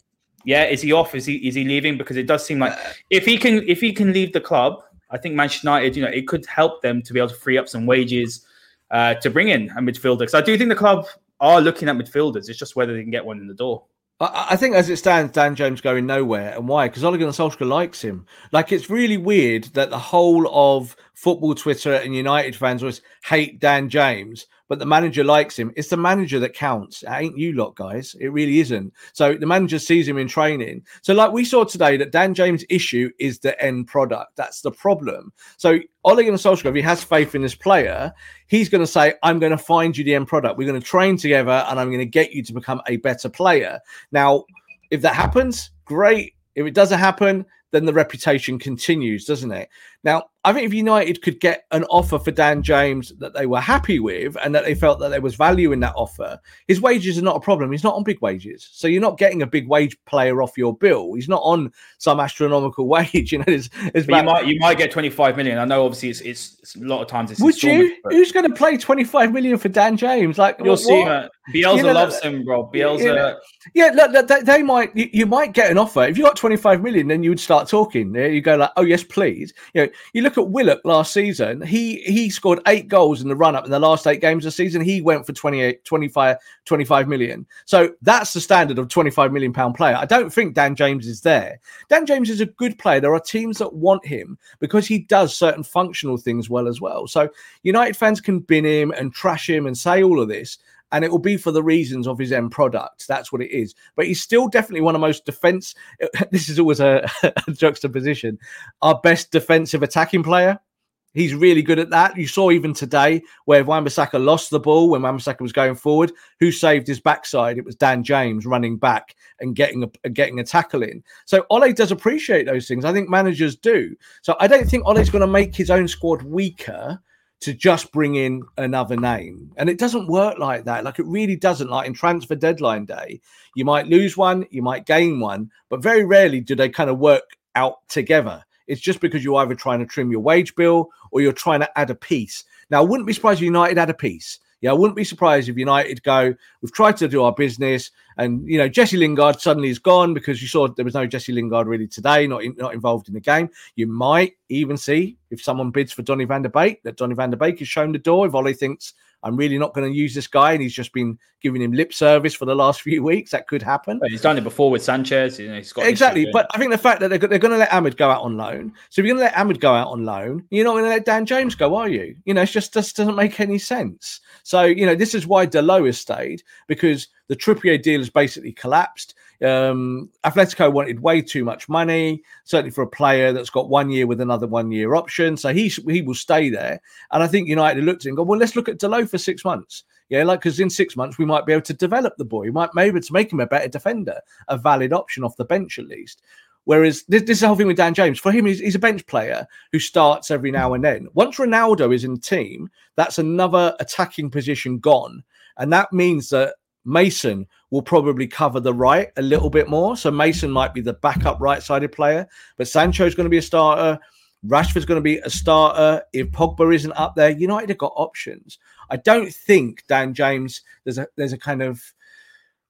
Yeah, is he off? Is he is he leaving? Because it does seem like uh, if he can if he can leave the club, I think Manchester United, you know, it could help them to be able to free up some wages uh, to bring in a midfielder. Because I do think the club are looking at midfielders. It's just whether they can get one in the door. I think as it stands, Dan James going nowhere, and why? Because Ole Gunnar Solskjaer likes him. Like it's really weird that the whole of football Twitter and United fans always hate Dan James, but the manager likes him. It's the manager that counts. It ain't you lot, guys. It really isn't. So the manager sees him in training. So, like we saw today, that Dan James' issue is the end product. That's the problem. So Ole Gunnar Solskjaer, if he has faith in this player, he's going to say, I'm going to find you the end product. We're going to train together and I'm going to get you to become a better player. Now, if that happens, great. If it doesn't happen, then the reputation continues, doesn't it? Now, I think if United could get an offer for Dan James that they were happy with and that they felt that there was value in that offer, his wages are not a problem. He's not on big wages. So you're not getting a big wage player off your bill. He's not on some astronomical wage. You know, it's, it's about... you might you might get 25 million. I know obviously it's, it's, it's a lot of times it's Would you? But... Who's going to play 25 million for Dan James? Like you'll what, see, man. Bielsa you know, loves him, bro. Bielsa. You know, yeah, look, they, they might you, you, might get an offer. If you got 25 million, then you would start talking. You go like, oh yes, please. You know, you look at Willock last season. He he scored eight goals in the run up in the last eight games of the season. He went for 28, 25, 25 million. So that's the standard of 25 million pound player. I don't think Dan James is there. Dan James is a good player. There are teams that want him because he does certain functional things well as well. So United fans can bin him and trash him and say all of this and it will be for the reasons of his end product. That's what it is. But he's still definitely one of most defense. This is always a, a juxtaposition. Our best defensive attacking player. He's really good at that. You saw even today where Wan-Bissaka lost the ball when Wan-Bissaka was going forward. Who saved his backside? It was Dan James running back and getting a getting a tackle in. So Ole does appreciate those things. I think managers do. So I don't think Ole's going to make his own squad weaker to just bring in another name. And it doesn't work like that. Like it really doesn't. Like in transfer deadline day, you might lose one, you might gain one, but very rarely do they kind of work out together. It's just because you're either trying to trim your wage bill or you're trying to add a piece. Now, I wouldn't be surprised if United had a piece. Yeah, I wouldn't be surprised if United go, we've tried to do our business, and you know Jesse Lingard suddenly is gone because you saw there was no Jesse Lingard really today, not in, not involved in the game. You might even see if someone bids for Donny van der Beek that Donny van der Beek is shown the door. If Ole thinks I'm really not going to use this guy, and he's just been giving him lip service for the last few weeks. That could happen. But he's done it before with Sanchez. You know, he's got exactly. But I think the fact that they're, they're going to let Amad go out on loan. So if you're going to let Amad go out on loan, you're not going to let Dan James go, are you? You know, it just, just doesn't make any sense. So you know, this is why Dalot has stayed because the Trippier deal has basically collapsed. Um, Atletico wanted way too much money, certainly for a player that's got one year with another one year option. So he he will stay there. And I think United looked at him and go, well, let's look at Dalot for six months. Yeah, like because in six months we might be able to develop the boy. We might maybe to make him a better defender, a valid option off the bench at least. Whereas this, this is the whole thing with Dan James. For him, he's, he's, a bench player who starts every now and then. Once Ronaldo is in team, that's another attacking position gone. And that means that Mason will probably cover the right a little bit more. So Mason might be the backup right sided player, but Sancho is going to be a starter. Rashford's going to be a starter. If Pogba isn't up there, United have got options. I don't think Dan James, there's a there's a kind of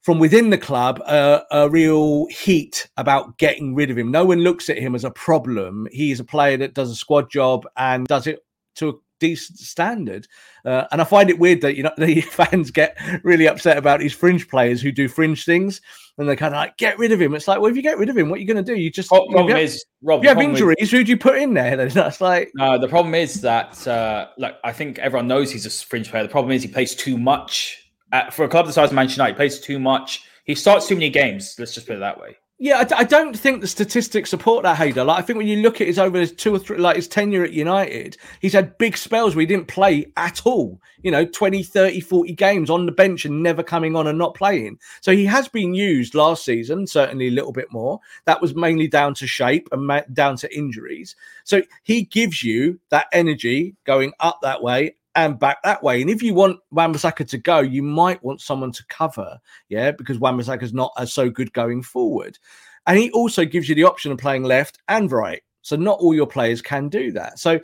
from within the club uh, a real heat about getting rid of him. No one looks at him as a problem. He's a player that does a squad job and does it to decent standard. Uh, and I find it weird that you know the fans get really upset about these fringe players who do fringe things, and they're kind of like get rid of him. It's like, well, if you get rid of him, what are you going to do? You just oh, problem you have, is, Rob, you have injuries. Is, who do you put in there? That's like no. The problem is that uh, like I think everyone knows he's a fringe player. The problem is he plays too much. At, for a club the size of Manchester United, he plays too much. He starts too many games. Let's just put it that way. Yeah, I, I, don't think the statistics support that, Haider. Like, I think when you look at his over his two or three, like his tenure at United, he's had big spells where he didn't play at all. You know, 20, 30, 40 games on the bench and never coming on and not playing. So he has been used last season, certainly a little bit more. That was mainly down to shape and ma- down to injuries. So he gives you that energy going up that way and back that way. And if you want Wan-Bissaka to go, you might want someone to cover, yeah, because Wan-Bissaka is not as so good going forward. And he also gives you the option of playing left and right. So not all your players can do that. So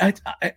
I,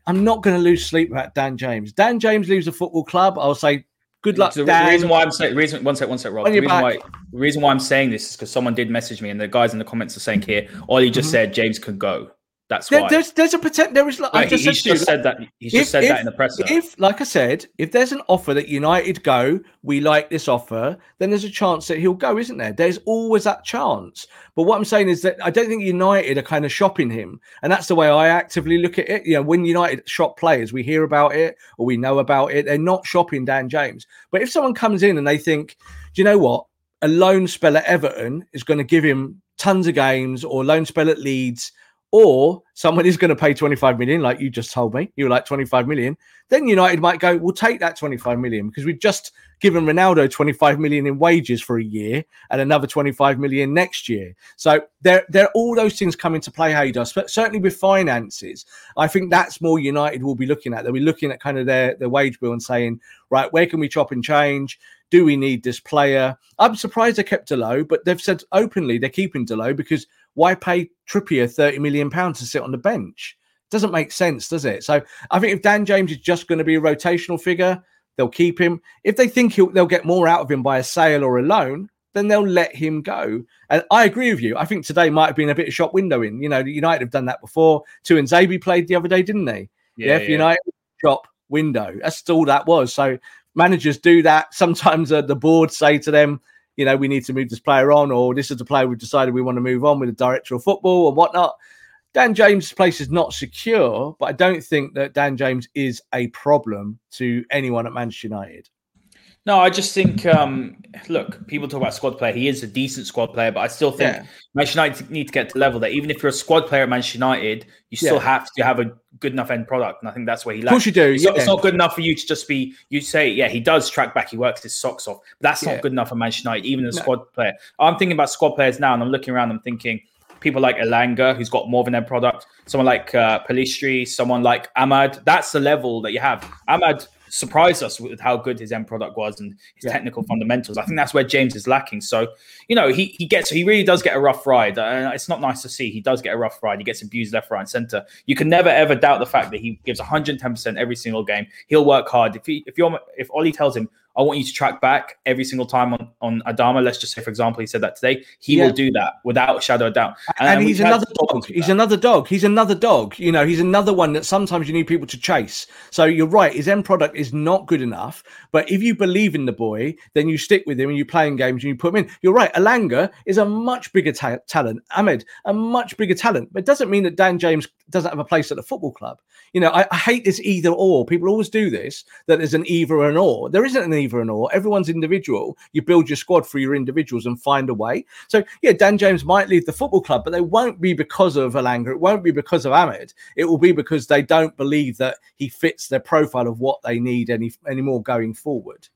am not going to lose sleep about Dan James. Dan James leaves the football club. I'll say good luck. So the reason why I'm saying reason one sec, one sec, Rob. The reason, why, the reason why I'm saying this is because someone did message me, and the guys in the comments are saying here, Ole just mm-hmm. said James can go. That's there, why. There's there's a potential. There is. Like, I just, he's said, just said that. He's if, just said if, that in the presser. If, like I said, if there's an offer that United go, we like this offer, then there's a chance that he'll go, isn't there? There's always that chance. But what I'm saying is that I don't think United are kind of shopping him, and that's the way I actively look at it. You know, when United shop players, we hear about it or we know about it. They're not shopping Dan James. But if someone comes in and they think, do you know what? A loan spell at Everton is going to give him tons of games, or loan spell at Leeds or someone is going to pay 25 million, like you just told me, you were like 25 million, then United might go, we'll take that 25 million because we've just given Ronaldo 25 million in wages for a year and another 25 million next year. So there, there are all those things come into play, Haydos, but certainly with finances, I think that's more United will be looking at. They'll be looking at kind of their, their wage bill and saying, right, where can we chop and change? Do we need this player? I'm surprised they kept Dalot, but they've said openly they're keeping Dalot because why pay Trippier 30 million pounds to sit on the bench? Doesn't make sense, does it? So I think if Dan James is just going to be a rotational figure, they'll keep him. If they think they'll get more out of him by a sale or a loan, then they'll let him go. And I agree with you. I think today might have been a bit of shop windowing. You know, United have done that before. Tuanzebe played the other day, didn't they? Yeah, yeah, yeah. United shop window. That's all that was. So managers do that. Sometimes uh, the board say to them, you know, we need to move this player on, or this is the player we've decided we want to move on with the director of football or whatnot. Dan James' place is not secure, but I don't think that Dan James is a problem to anyone at Manchester United. No, I just think, um, look, people talk about squad player. He is a decent squad player, but I still think yeah. Manchester United need to get to the level that even if you're a squad player at Manchester United, you still yeah. have to have a good enough end product. And I think that's where he lacks. Of course you do. It's, yeah. not, it's not good enough for you to just be, you say, yeah, he does track back, he works his socks off. But that's not good enough for Manchester United, even a no. squad player. I'm thinking about squad players now, and I'm looking around, I'm thinking, people like Elanga, who's got more of an end product, someone like uh, Pellistri, someone like Amad. That's the level that you have. Amad surprised us with how good his end product was and his yeah. technical fundamentals. I think that's where James is lacking. So, you know, he he gets he really does get a rough ride. Uh, it's not nice to see. He does get a rough ride. He gets abused left, right, and center. You can never ever doubt the fact that he gives 110 percent every single game. He'll work hard. If he if you're if Ole tells him I want you to track back every single time on, on Adama. Let's just say, for example, he said that today. He yeah. will do that without a shadow of doubt. And, and he's another dog. He's another dog. He's another dog. You know, he's another one that sometimes you need people to chase. So you're right. His end product is not good enough. But if you believe in the boy, then you stick with him and you play in games and you put him in. You're right. Elanga is a much bigger ta- talent. Amad, a much bigger talent. But it doesn't mean that Dan James doesn't have a place at the football club. You know, I, I hate this either or. People always do this, that there's an either or an or. There isn't an either and or. Everyone's individual. You build your squad for your individuals and find a way. So, yeah, Dan James might leave the football club, but they won't be because of Elanga. It won't be because of Amad. It will be because they don't believe that he fits their profile of what they need any anymore going forward.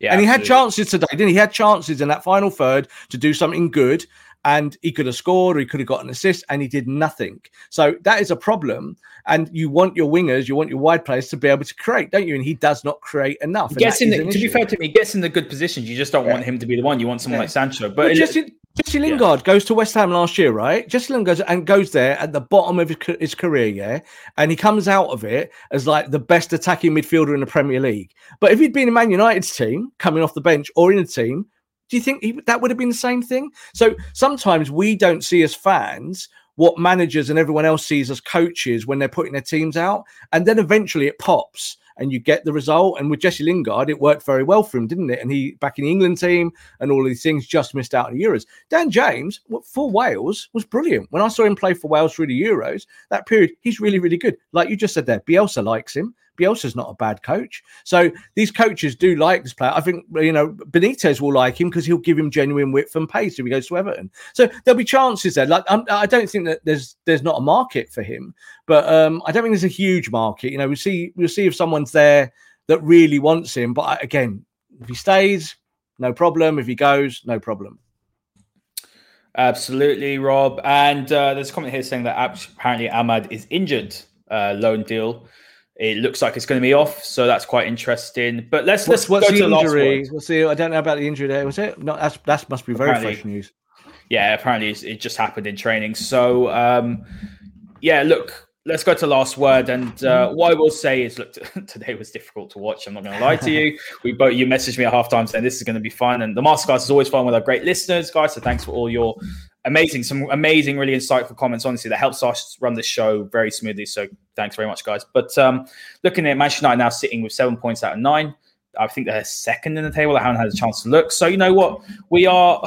Yeah, and he had chances today, didn't he? He had chances in that final third to do something good and he could have scored or he could have got an assist and he did nothing. So that is a problem. And you want your wingers, you want your wide players to be able to create, don't you? And he does not create enough. He gets in the, to issue. be fair to me, he gets in the good positions. You just don't yeah. want him to be the one. You want someone yeah. like Sancho. But well, Jesse, Jesse Lingard yeah. goes to West Ham last year, right? Jesse Lingard goes and goes there at the bottom of his, his career, yeah, and he comes out of it as like the best attacking midfielder in the Premier League. But if he'd been in Man United's team, coming off the bench, or in a team do you think he, that would have been the same thing? So sometimes we don't see as fans what managers and everyone else sees as coaches when they're putting their teams out, and then eventually it pops and you get the result. And with Jesse Lingard, it worked very well for him, didn't it? And he back in the England team and all these things just missed out on the Euros. Dan James for Wales was brilliant. When I saw him play for Wales through the Euros, that period, he's really, really good. Like you just said there, Bielsa likes him. Bielsa's not a bad coach. So these coaches do like this player. I think, you know, Benitez will like him because he'll give him genuine width and pace if he goes to Everton. So there'll be chances there. Like, I'm, I do not think that there's there's not a market for him, but um, I don't think there's a huge market. You know, we'll see, we'll see if someone's there that really wants him. But again, if he stays, no problem. If he goes, no problem. Absolutely, Rob. And uh, there's a comment here saying that apparently Amad is injured. Uh, loan deal. It looks like it's going to be off, so that's quite interesting. But let's what's, let's what's go the to injury? Let's see. I don't know about the injury there. Was it? No, that's that must be very apparently, fresh news. Yeah, apparently it just happened in training. So um, yeah, look, let's go to last word. And uh, what I will say is, look, today was difficult to watch. I'm not going to lie to you. We both you messaged me at halftime saying this is going to be fun, and the masterclass is always fun with our great listeners, guys. So thanks for all your amazing, some amazing, really insightful comments. Honestly, that helps us run the show very smoothly. So thanks very much, guys. But um, looking at Manchester United now sitting with seven points out of nine. I think they're second in the table. I haven't had a chance to look. So you know what? We are.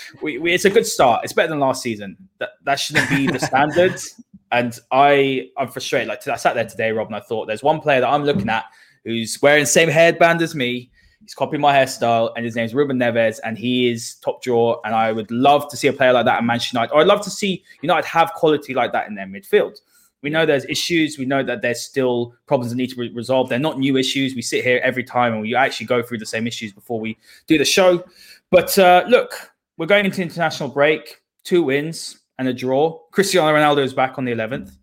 we, we, it's a good start. It's better than last season. That that shouldn't be the standard. and I I'm frustrated. Like I sat there today, Rob, and I thought there's one player that I'm looking at who's wearing the same headband as me He's copying my hairstyle, and his name's Ruben Neves, and he is top draw. And I would love to see a player like that at Manchester United, or I'd love to see United have quality like that in their midfield. We know there's issues. We know that there's still problems that need to be resolved. They're not new issues. We sit here every time and we actually go through the same issues before we do the show. But uh, look, we're going into international break. Two wins and a draw. Cristiano Ronaldo is back on the 11th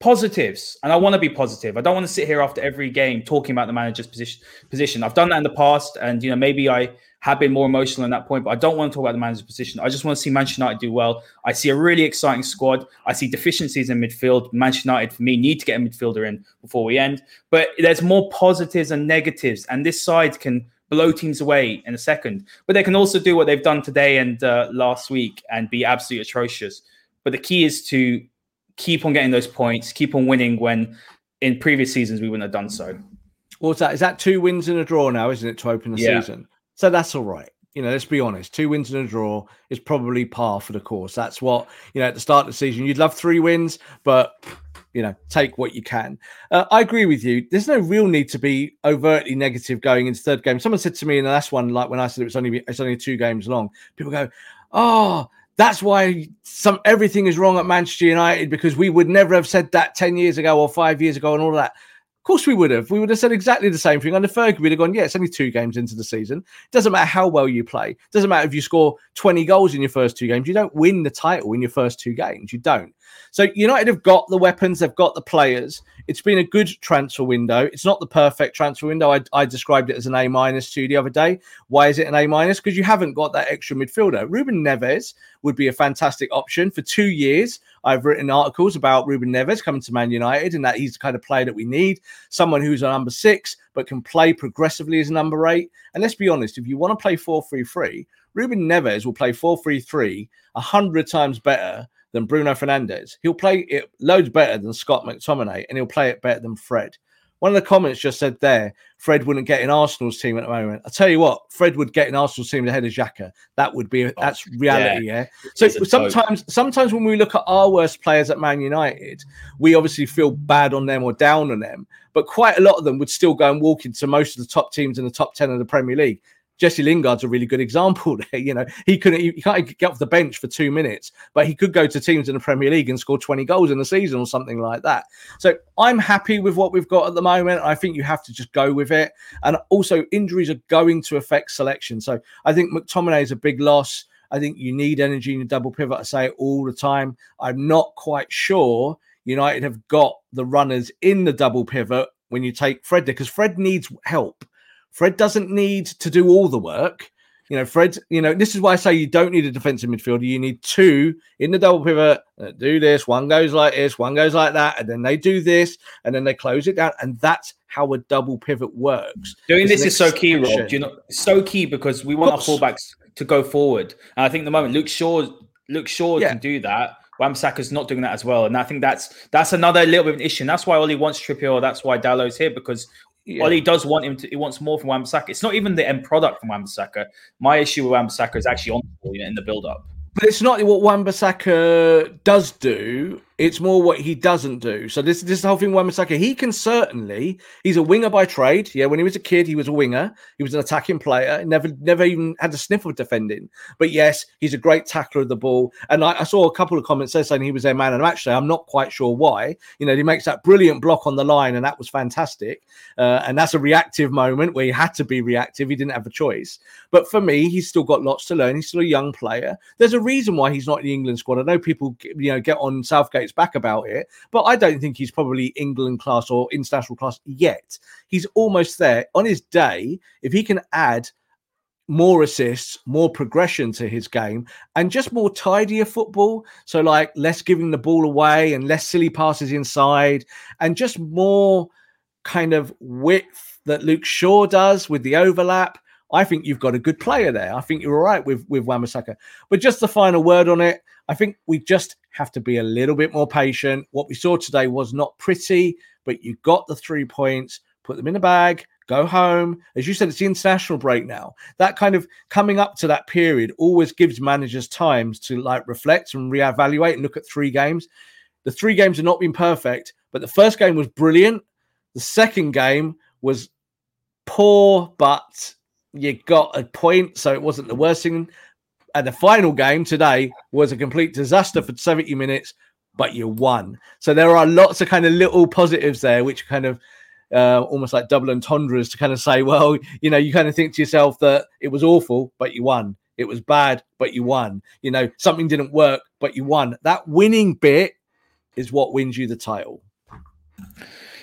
positives and i want to be positive. I don't want to sit here after every game talking about the manager's position position. I've done that in the past and you know maybe i have been more emotional in that point but i don't want to talk about the manager's position. I just want to see manchester united do well. I see a really exciting squad. I see deficiencies in midfield. Manchester united for me need to get a midfielder in before we end. But there's more positives and negatives and this side can blow teams away in a second. But they can also do what they've done today and uh, last week and be absolutely atrocious. But the key is to keep on getting those points, keep on winning when in previous seasons we wouldn't have done so. What's that? Is that two wins and a draw now, isn't it, to open the yeah. season? So that's all right. You know, let's be honest. Two wins and a draw is probably par for the course. That's what you know at the start of the season. You'd love three wins, but you know, take what you can. Uh, I agree with you. There's no real need to be overtly negative going into third game. Someone said to me in the last one, like when I said it was only it's only two games long. People go, "Oh, that's why some everything is wrong at Manchester United because we would never have said that 10 years ago or five years ago and all of that. Of course, we would have. We would have said exactly the same thing. Under Fergie, we'd have gone, yeah, it's only two games into the season. It doesn't matter how well you play. It doesn't matter if you score 20 goals in your first two games. You don't win the title in your first two games. You don't. So United have got the weapons, they've got the players. It's been a good transfer window. It's not the perfect transfer window. I, I described it as an A minus to the other day. Why is it an A minus? Because you haven't got that extra midfielder. Ruben Neves would be a fantastic option for two years. I've written articles about Ruben Neves coming to Man United and that he's the kind of player that we need. Someone who's a number six, but can play progressively as a number eight. And let's be honest, if you want to play 4 3 3, Ruben Neves will play 4 3 3 100 times better than Bruno Fernandes. He'll play it loads better than Scott McTominay, and he'll play it better than Fred. One of the comments just said there, Fred wouldn't get in Arsenal's team at the moment. I tell you what, Fred would get in Arsenal's team ahead of Xhaka. That would be that's reality, yeah. yeah? So sometimes, sometimes when we look at our worst players at Man United, we obviously feel bad on them or down on them. But quite a lot of them would still go and walk into most of the top teams in the top ten of the Premier League. Jesse Lingard's a really good example there. You know, he couldn't, he can't get off the bench for two minutes, but he could go to teams in the Premier League and score 20 goals in the season or something like that. So I'm happy with what we've got at the moment. I think you have to just go with it. And also, injuries are going to affect selection. So I think McTominay is a big loss. I think you need energy in a double pivot. I say it all the time. I'm not quite sure United have got the runners in the double pivot when you take Fred there because Fred needs help. Fred doesn't need to do all the work. You know, Fred, you know, this is why I say you don't need a defensive midfielder. You need two in the double pivot do this. One goes like this, one goes like that, and then they do this, and then they close it down. And that's how a double pivot works. Doing it's this is so key, Rob. Do you know, so key because we want our fullbacks to go forward. And I think the moment Luke Shaw, Luke Shaw yeah. can do that. Wan-Bissaka's not doing that as well, and I think that's that's another little bit of an issue. And that's why Ole wants Trippier. That's why Dalot's here because yeah. Ole does want him to. He wants more from Wan-Bissaka. It's not even the end product from Wan-Bissaka. My issue with Wan-Bissaka is actually on the ball in the build up. But it's not what Wan-Bissaka does do it's more what he doesn't do. So this, this whole thing. Wan-Bissaka, he can certainly. He's a winger by trade. Yeah, when he was a kid, he was a winger. He was an attacking player. Never, never even had a sniff of defending. But yes, he's a great tackler of the ball. And I, I saw a couple of comments there saying he was their man. And actually, I'm not quite sure why. You know, he makes that brilliant block on the line, and that was fantastic. Uh, and that's a reactive moment where he had to be reactive. He didn't have a choice. But for me, he's still got lots to learn. He's still a young player. There's a reason why he's not in the England squad. I know people, you know, get on Southgate back about it, but I don't think he's probably England class or international class yet. He's almost there. On his day, if he can add more assists, more progression to his game, and just more tidier football. So, like less giving the ball away and less silly passes inside, and just more kind of width that Luke Shaw does with the overlap. I think you've got a good player there. I think you're all right with with Wan-Bissaka. But just the final word on it, I think we just have to be a little bit more patient. What we saw today was not pretty, but you got the three points, put them in the bag, go home. As you said, it's the international break now. That kind of coming up to that period always gives managers time to like reflect and reevaluate and look at three games. The three games have not been perfect, but the first game was brilliant. The second game was poor, but you got a point, so it wasn't the worst thing. And the final game today was a complete disaster for 70 minutes, but you won. So there are lots of kind of little positives there, which kind of uh, almost like double entendres to kind of say, well, you know, you kind of think to yourself that it was awful, but you won. It was bad, but you won. You know, something didn't work, but you won. That winning bit is what wins you the title.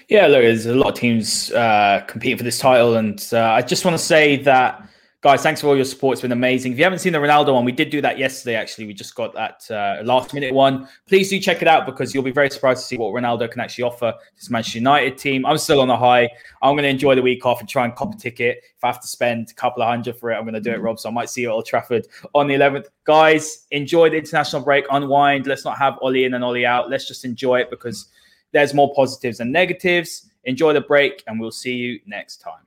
Yeah, look, there's a lot of teams uh, competing for this title, and uh, I just want to say that, guys, thanks for all your support. It's been amazing. If you haven't seen the Ronaldo one, we did do that yesterday. Actually, we just got that uh, last minute one. Please do check it out because you'll be very surprised to see what Ronaldo can actually offer this Manchester United team. I'm still on the high. I'm going to enjoy the week off and try and cop a ticket. If I have to spend a couple of hundred for it, I'm going to do it, Rob. So I might see you at Old Trafford on the 11th. Guys, enjoy the international break. Unwind. Let's not have Ole in and Ole out. Let's just enjoy it because there's more positives than negatives. Enjoy the break, and we'll see you next time.